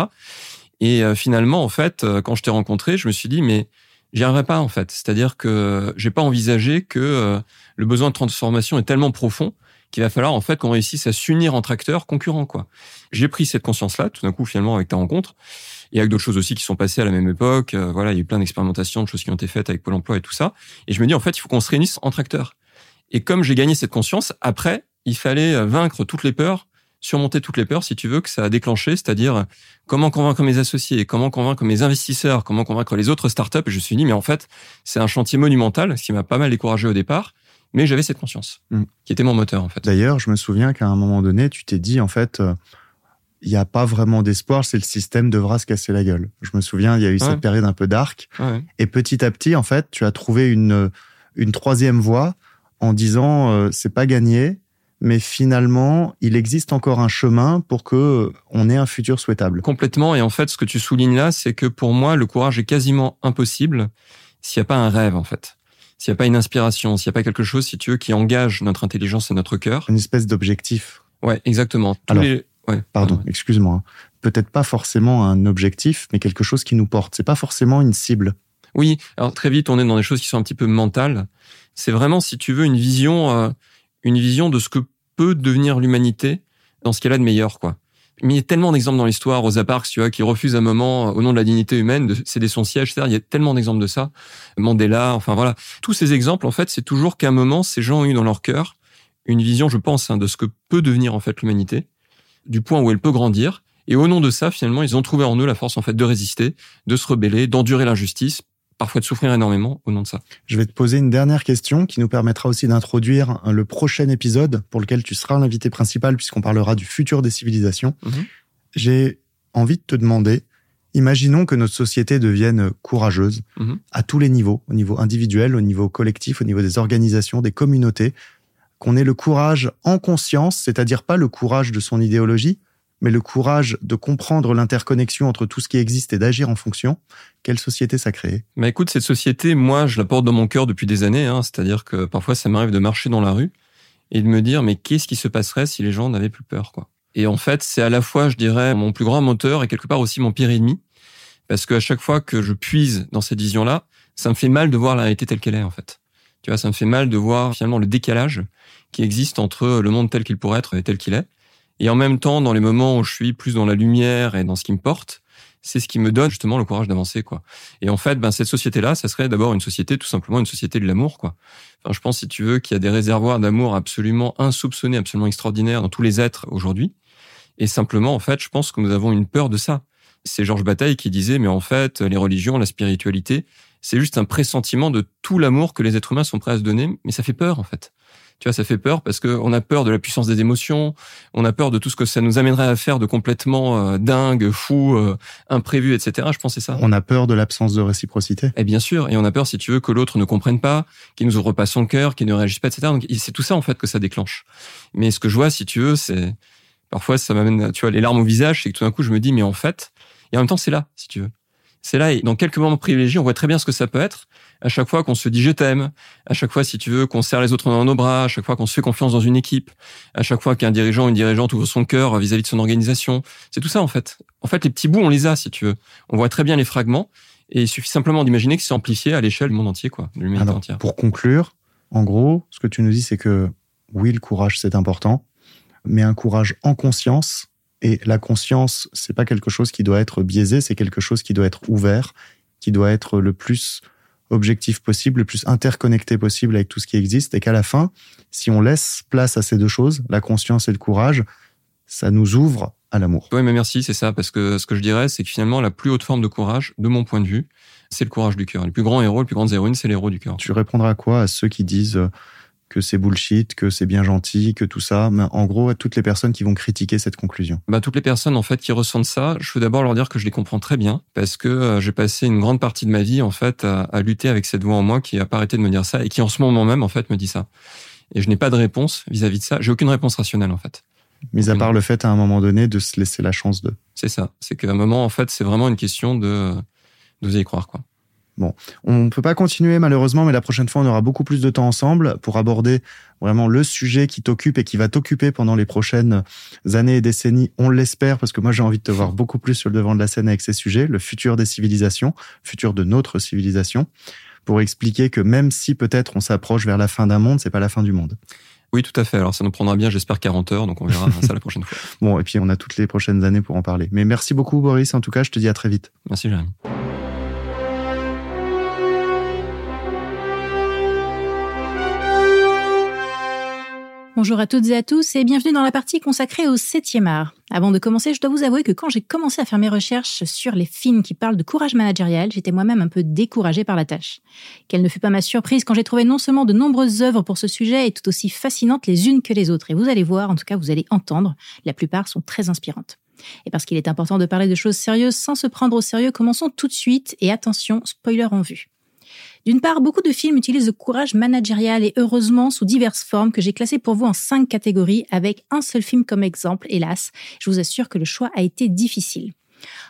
Et euh, finalement, en fait, euh, quand je t'ai rencontré, je me suis dit, mais j'y arriverai pas, en fait. C'est-à-dire que j'ai pas envisagé que euh, le besoin de transformation est tellement profond qu'il va falloir, en fait, qu'on réussisse à s'unir entre acteurs concurrents, quoi. J'ai pris cette conscience-là, tout d'un coup, finalement, avec ta rencontre. Et avec d'autres choses aussi qui sont passées à la même époque. Euh, voilà, il y a eu plein d'expérimentations, de choses qui ont été faites avec Pôle emploi et tout ça. Et je me dis, en fait, il faut qu'on se réunisse entre acteurs. Et comme j'ai gagné cette conscience, après, il fallait vaincre toutes les peurs, surmonter toutes les peurs, si tu veux, que ça a déclenché, c'est-à-dire euh, comment convaincre mes associés, comment convaincre mes investisseurs, comment convaincre les autres startups. Et je me suis dit, mais en fait, c'est un chantier monumental, ce qui m'a pas mal découragé au départ, mais j'avais cette conscience, Mm. qui était mon moteur, en fait. D'ailleurs, je me souviens qu'à un moment donné, tu t'es dit, en fait, euh, il n'y a pas vraiment d'espoir, c'est le système devra se casser la gueule. Je me souviens, il y a eu Ouais. cette période un peu dark. Ouais. Et petit à petit, en fait, tu as trouvé une, une troisième voie en disant, euh, c'est pas gagné, mais finalement, il existe encore un chemin pour que on ait un futur souhaitable. Complètement. Et en fait, ce que tu soulignes là, c'est que pour moi, le courage est quasiment impossible s'il n'y a pas un rêve, en fait. S'il n'y a pas une inspiration, s'il n'y a pas quelque chose, si tu veux, qui engage notre intelligence et notre cœur. Une espèce d'objectif. Ouais, exactement. Tous Alors, les... ouais, Pardon, excuse-moi. hein. Peut-être pas forcément un objectif, mais quelque chose qui nous porte. C'est pas forcément une cible. Oui, alors très vite, on est dans des choses qui sont un petit peu mentales. C'est vraiment, si tu veux, une vision, euh, une vision de ce que peut devenir l'humanité dans ce qu'elle a de meilleur, quoi. Mais il y a tellement d'exemples dans l'histoire, Rosa Parks, tu vois, qui refuse un moment, euh, au nom de la dignité humaine, de céder son siège. Il y a tellement d'exemples de ça. Mandela, enfin voilà. Tous ces exemples, en fait, c'est toujours qu'à un moment, ces gens ont eu dans leur cœur une vision, je pense, hein, de ce que peut devenir, en fait, l'humanité, du point où elle peut grandir. Et au nom de ça, finalement, ils ont trouvé en eux la force, en fait, de résister, de se rebeller, d'endurer l'injustice, parfois de souffrir énormément au nom de ça. Je vais te poser une dernière question qui nous permettra aussi d'introduire le prochain épisode pour lequel tu seras l'invité principal puisqu'on parlera du futur des civilisations. Mhm. J'ai envie de te demander Imaginons que notre société devienne courageuse Mhm. à tous les niveaux, au niveau individuel, au niveau collectif, au niveau des organisations, des communautés, qu'on ait le courage en conscience, c'est-à-dire pas le courage de son idéologie, mais le courage de comprendre l'interconnexion entre tout ce qui existe et d'agir en fonction. Quelle société ça crée? Bah écoute, cette société, moi, je la porte dans mon cœur depuis des années. Hein, C'est-à-dire que parfois, ça m'arrive de marcher dans la rue et de me dire, mais qu'est-ce qui se passerait si les gens n'avaient plus peur, quoi? Et en fait, c'est à la fois, je dirais, mon plus grand moteur et quelque part aussi mon pire ennemi, parce qu'à chaque fois que je puise dans cette vision-là, ça me fait mal de voir la réalité telle qu'elle est, en fait. Tu vois, ça me fait mal de voir finalement le décalage qui existe entre le monde tel qu'il pourrait être et tel qu'il est. Et en même temps, dans les moments où je suis plus dans la lumière et dans ce qui me porte, c'est ce qui me donne justement le courage d'avancer, quoi. Et en fait, ben, cette société-là, ça serait d'abord une société, tout simplement une société de l'amour, quoi. Enfin, je pense, si tu veux, qu'il y a des réservoirs d'amour absolument insoupçonnés, absolument extraordinaires dans tous les êtres aujourd'hui. Et simplement, en fait, je pense que nous avons une peur de ça. C'est Georges Bataille qui disait, mais en fait, les religions, la spiritualité, c'est juste un pressentiment de tout l'amour que les êtres humains sont prêts à se donner, mais ça fait peur, en fait. Tu vois, ça fait peur parce qu'on a peur de la puissance des émotions, on a peur de tout ce que ça nous amènerait à faire de complètement euh, dingue, fou, euh, imprévu, etc. Je pense que c'est ça. On a peur de l'absence de réciprocité. Et bien sûr, et on a peur, si tu veux, que l'autre ne comprenne pas, qu'il nous ouvre pas son cœur, qu'il ne réagisse pas, etc. Donc c'est tout ça en fait que ça déclenche. Mais ce que je vois, si tu veux, c'est parfois ça m'amène, tu vois, les larmes au visage, c'est que tout d'un coup je me dis, mais en fait, et en même temps c'est là, si tu veux. C'est là, et dans quelques moments privilégiés, on voit très bien ce que ça peut être. À chaque fois qu'on se dit je t'aime, à chaque fois, si tu veux, qu'on serre les autres dans nos bras, à chaque fois qu'on se fait confiance dans une équipe, à chaque fois qu'un dirigeant ou une dirigeante ouvre son cœur vis-à-vis de son organisation. C'est tout ça, en fait. En fait, les petits bouts, on les a, si tu veux. On voit très bien les fragments, et il suffit simplement d'imaginer que c'est amplifié à l'échelle du monde entier, quoi, de l'humanité entière. pour conclure, en gros, ce que tu nous dis, c'est que oui, le courage, c'est important, mais un courage en conscience. Et la conscience, c'est pas quelque chose qui doit être biaisé, c'est quelque chose qui doit être ouvert, qui doit être le plus objectif possible, le plus interconnecté possible avec tout ce qui existe, et qu'à la fin, si on laisse place à ces deux choses, la conscience et le courage, ça nous ouvre à l'amour. Oui, mais merci, c'est ça, parce que ce que je dirais, c'est que finalement, la plus haute forme de courage, de mon point de vue, c'est le courage du cœur. Les plus grands héros, les plus grandes héroïnes, c'est les héros du cœur. Tu répondras à quoi à ceux qui disent euh, que c'est bullshit, que c'est bien gentil, que tout ça, mais en gros à toutes les personnes qui vont critiquer cette conclusion. Bah, toutes les personnes en fait qui ressentent ça, je veux d'abord leur dire que je les comprends très bien parce que euh, j'ai passé une grande partie de ma vie en fait à, à lutter avec cette voix en moi qui a pas arrêté de me dire ça et qui en ce moment même en fait me dit ça. Et je n'ai pas de réponse vis-à-vis de ça. J'ai aucune réponse rationnelle en fait. Mis à part le fait à un moment donné de se laisser la chance de. C'est ça. C'est qu'à un moment en fait c'est vraiment une question de d'oser y croire quoi. On ne peut pas continuer malheureusement, mais la prochaine fois on aura beaucoup plus de temps ensemble pour aborder vraiment le sujet qui t'occupe et qui va t'occuper pendant les prochaines années et décennies. On l'espère parce que moi j'ai envie de te voir beaucoup plus sur le devant de la scène avec ces sujets, le futur des civilisations, futur de notre civilisation, pour expliquer que même si peut-être on s'approche vers la fin d'un monde, c'est pas la fin du monde. Oui, tout à fait. Alors ça nous prendra bien, j'espère 40 heures, donc on verra ça la prochaine fois. Bon, et puis on a toutes les prochaines années pour en parler. Mais merci beaucoup Boris, en tout cas, je te dis à très vite. Merci Jérémy. Bonjour à toutes et à tous et bienvenue dans la partie consacrée au 7e art. Avant de commencer, je dois vous avouer que quand j'ai commencé à faire mes recherches sur les films qui parlent de courage managérial, j'étais moi-même un peu découragée par la tâche. Quelle ne fut pas ma surprise quand j'ai trouvé non seulement de nombreuses œuvres pour ce sujet et tout aussi fascinantes les unes que les autres. Et vous allez voir, en tout cas vous allez entendre, la plupart sont très inspirantes. Et parce qu'il est important de parler de choses sérieuses sans se prendre au sérieux, commençons tout de suite et attention, spoiler en vue. D'une part, beaucoup de films utilisent le courage managérial et heureusement sous diverses formes que j'ai classées pour vous en cinq catégories avec un seul film comme exemple, hélas. Je vous assure que le choix a été difficile.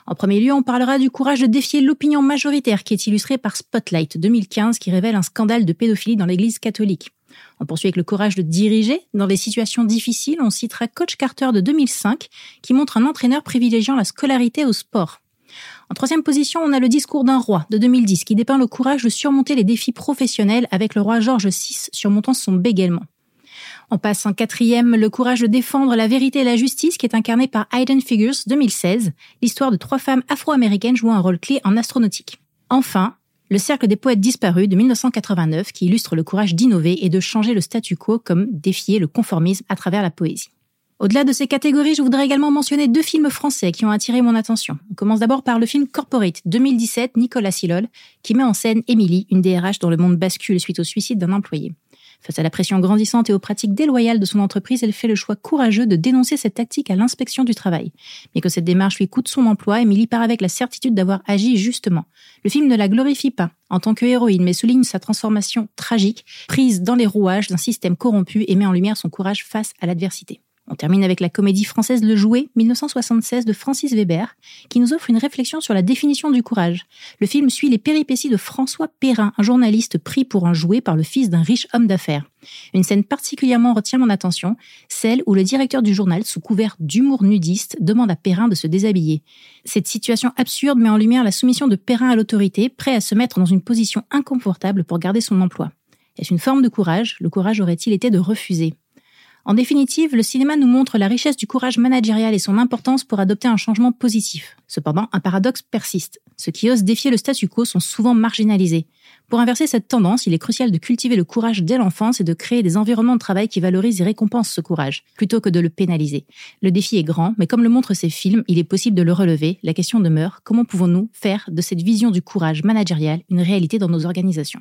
En premier lieu, on parlera du courage de défier l'opinion majoritaire qui est illustré par Spotlight 2015 qui révèle un scandale de pédophilie dans l'église catholique. On poursuit avec le courage de diriger. Dans des situations difficiles, on citera Coach Carter de 2005 qui montre un entraîneur privilégiant la scolarité au sport. En troisième position, on a le discours d'un roi de 2010 qui dépeint le courage de surmonter les défis professionnels avec le roi George VI surmontant son bégaiement. On passe en quatrième, le courage de défendre la vérité et la justice qui est incarné par Hayden Figures 2016, l'histoire de trois femmes afro-américaines jouant un rôle clé en astronautique. Enfin, le Cercle des poètes disparus de 1989 qui illustre le courage d'innover et de changer le statu quo comme défier le conformisme à travers la poésie. Au-delà de ces catégories, je voudrais également mentionner deux films français qui ont attiré mon attention. On commence d'abord par le film Corporate 2017, Nicolas Silol, qui met en scène Émilie, une DRH dont le monde bascule suite au suicide d'un employé. Face à la pression grandissante et aux pratiques déloyales de son entreprise, elle fait le choix courageux de dénoncer cette tactique à l'inspection du travail. Mais que cette démarche lui coûte son emploi, Emily part avec la certitude d'avoir agi justement. Le film ne la glorifie pas en tant que héroïne, mais souligne sa transformation tragique, prise dans les rouages d'un système corrompu et met en lumière son courage face à l'adversité. On termine avec la comédie française Le Jouet, 1976 de Francis Weber, qui nous offre une réflexion sur la définition du courage. Le film suit les péripéties de François Perrin, un journaliste pris pour un jouet par le fils d'un riche homme d'affaires. Une scène particulièrement retient mon attention, celle où le directeur du journal, sous couvert d'humour nudiste, demande à Perrin de se déshabiller. Cette situation absurde met en lumière la soumission de Perrin à l'autorité, prêt à se mettre dans une position inconfortable pour garder son emploi. Est-ce une forme de courage? Le courage aurait-il été de refuser? En définitive, le cinéma nous montre la richesse du courage managérial et son importance pour adopter un changement positif. Cependant, un paradoxe persiste. Ceux qui osent défier le statu quo sont souvent marginalisés. Pour inverser cette tendance, il est crucial de cultiver le courage dès l'enfance et de créer des environnements de travail qui valorisent et récompensent ce courage, plutôt que de le pénaliser. Le défi est grand, mais comme le montrent ces films, il est possible de le relever. La question demeure, comment pouvons-nous faire de cette vision du courage managérial une réalité dans nos organisations?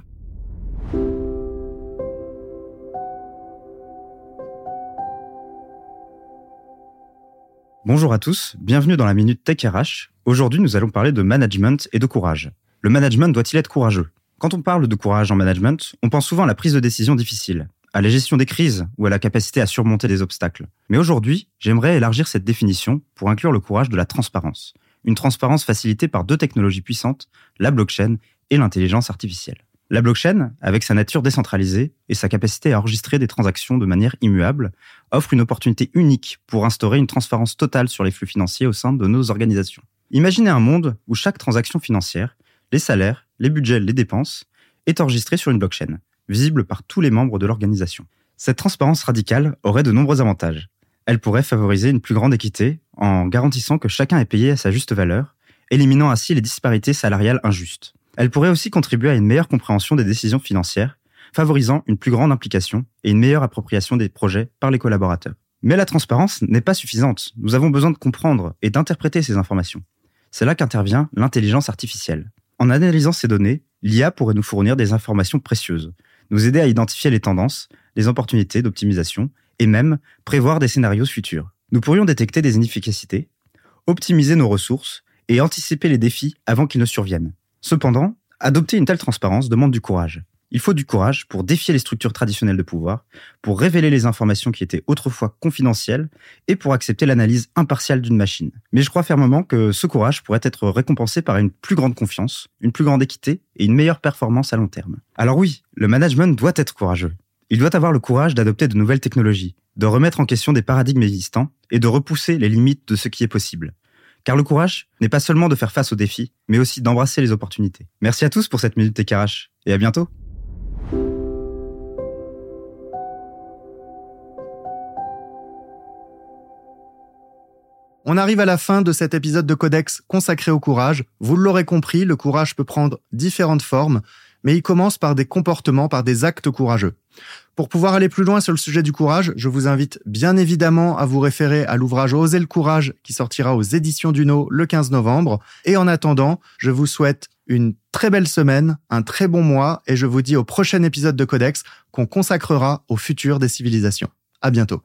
Bonjour à tous, bienvenue dans la Minute Tech RH. Aujourd'hui, nous allons parler de management et de courage. Le management doit-il être courageux? Quand on parle de courage en management, on pense souvent à la prise de décision difficile, à la gestion des crises ou à la capacité à surmonter des obstacles. Mais aujourd'hui, j'aimerais élargir cette définition pour inclure le courage de la transparence. Une transparence facilitée par deux technologies puissantes, la blockchain et l'intelligence artificielle. La blockchain, avec sa nature décentralisée et sa capacité à enregistrer des transactions de manière immuable, offre une opportunité unique pour instaurer une transparence totale sur les flux financiers au sein de nos organisations. Imaginez un monde où chaque transaction financière, les salaires, les budgets, les dépenses, est enregistrée sur une blockchain, visible par tous les membres de l'organisation. Cette transparence radicale aurait de nombreux avantages. Elle pourrait favoriser une plus grande équité en garantissant que chacun est payé à sa juste valeur, éliminant ainsi les disparités salariales injustes. Elle pourrait aussi contribuer à une meilleure compréhension des décisions financières, favorisant une plus grande implication et une meilleure appropriation des projets par les collaborateurs. Mais la transparence n'est pas suffisante. Nous avons besoin de comprendre et d'interpréter ces informations. C'est là qu'intervient l'intelligence artificielle. En analysant ces données, l'IA pourrait nous fournir des informations précieuses, nous aider à identifier les tendances, les opportunités d'optimisation et même prévoir des scénarios futurs. Nous pourrions détecter des inefficacités, optimiser nos ressources et anticiper les défis avant qu'ils ne surviennent. Cependant, adopter une telle transparence demande du courage. Il faut du courage pour défier les structures traditionnelles de pouvoir, pour révéler les informations qui étaient autrefois confidentielles et pour accepter l'analyse impartiale d'une machine. Mais je crois fermement que ce courage pourrait être récompensé par une plus grande confiance, une plus grande équité et une meilleure performance à long terme. Alors oui, le management doit être courageux. Il doit avoir le courage d'adopter de nouvelles technologies, de remettre en question des paradigmes existants et de repousser les limites de ce qui est possible. Car le courage n'est pas seulement de faire face aux défis, mais aussi d'embrasser les opportunités. Merci à tous pour cette minute TKH et à bientôt. On arrive à la fin de cet épisode de Codex consacré au courage. Vous l'aurez compris, le courage peut prendre différentes formes, mais il commence par des comportements, par des actes courageux. Pour pouvoir aller plus loin sur le sujet du courage, je vous invite bien évidemment à vous référer à l'ouvrage Oser le courage qui sortira aux éditions Duno le 15 novembre. Et en attendant, je vous souhaite une très belle semaine, un très bon mois et je vous dis au prochain épisode de Codex qu'on consacrera au futur des civilisations. À bientôt.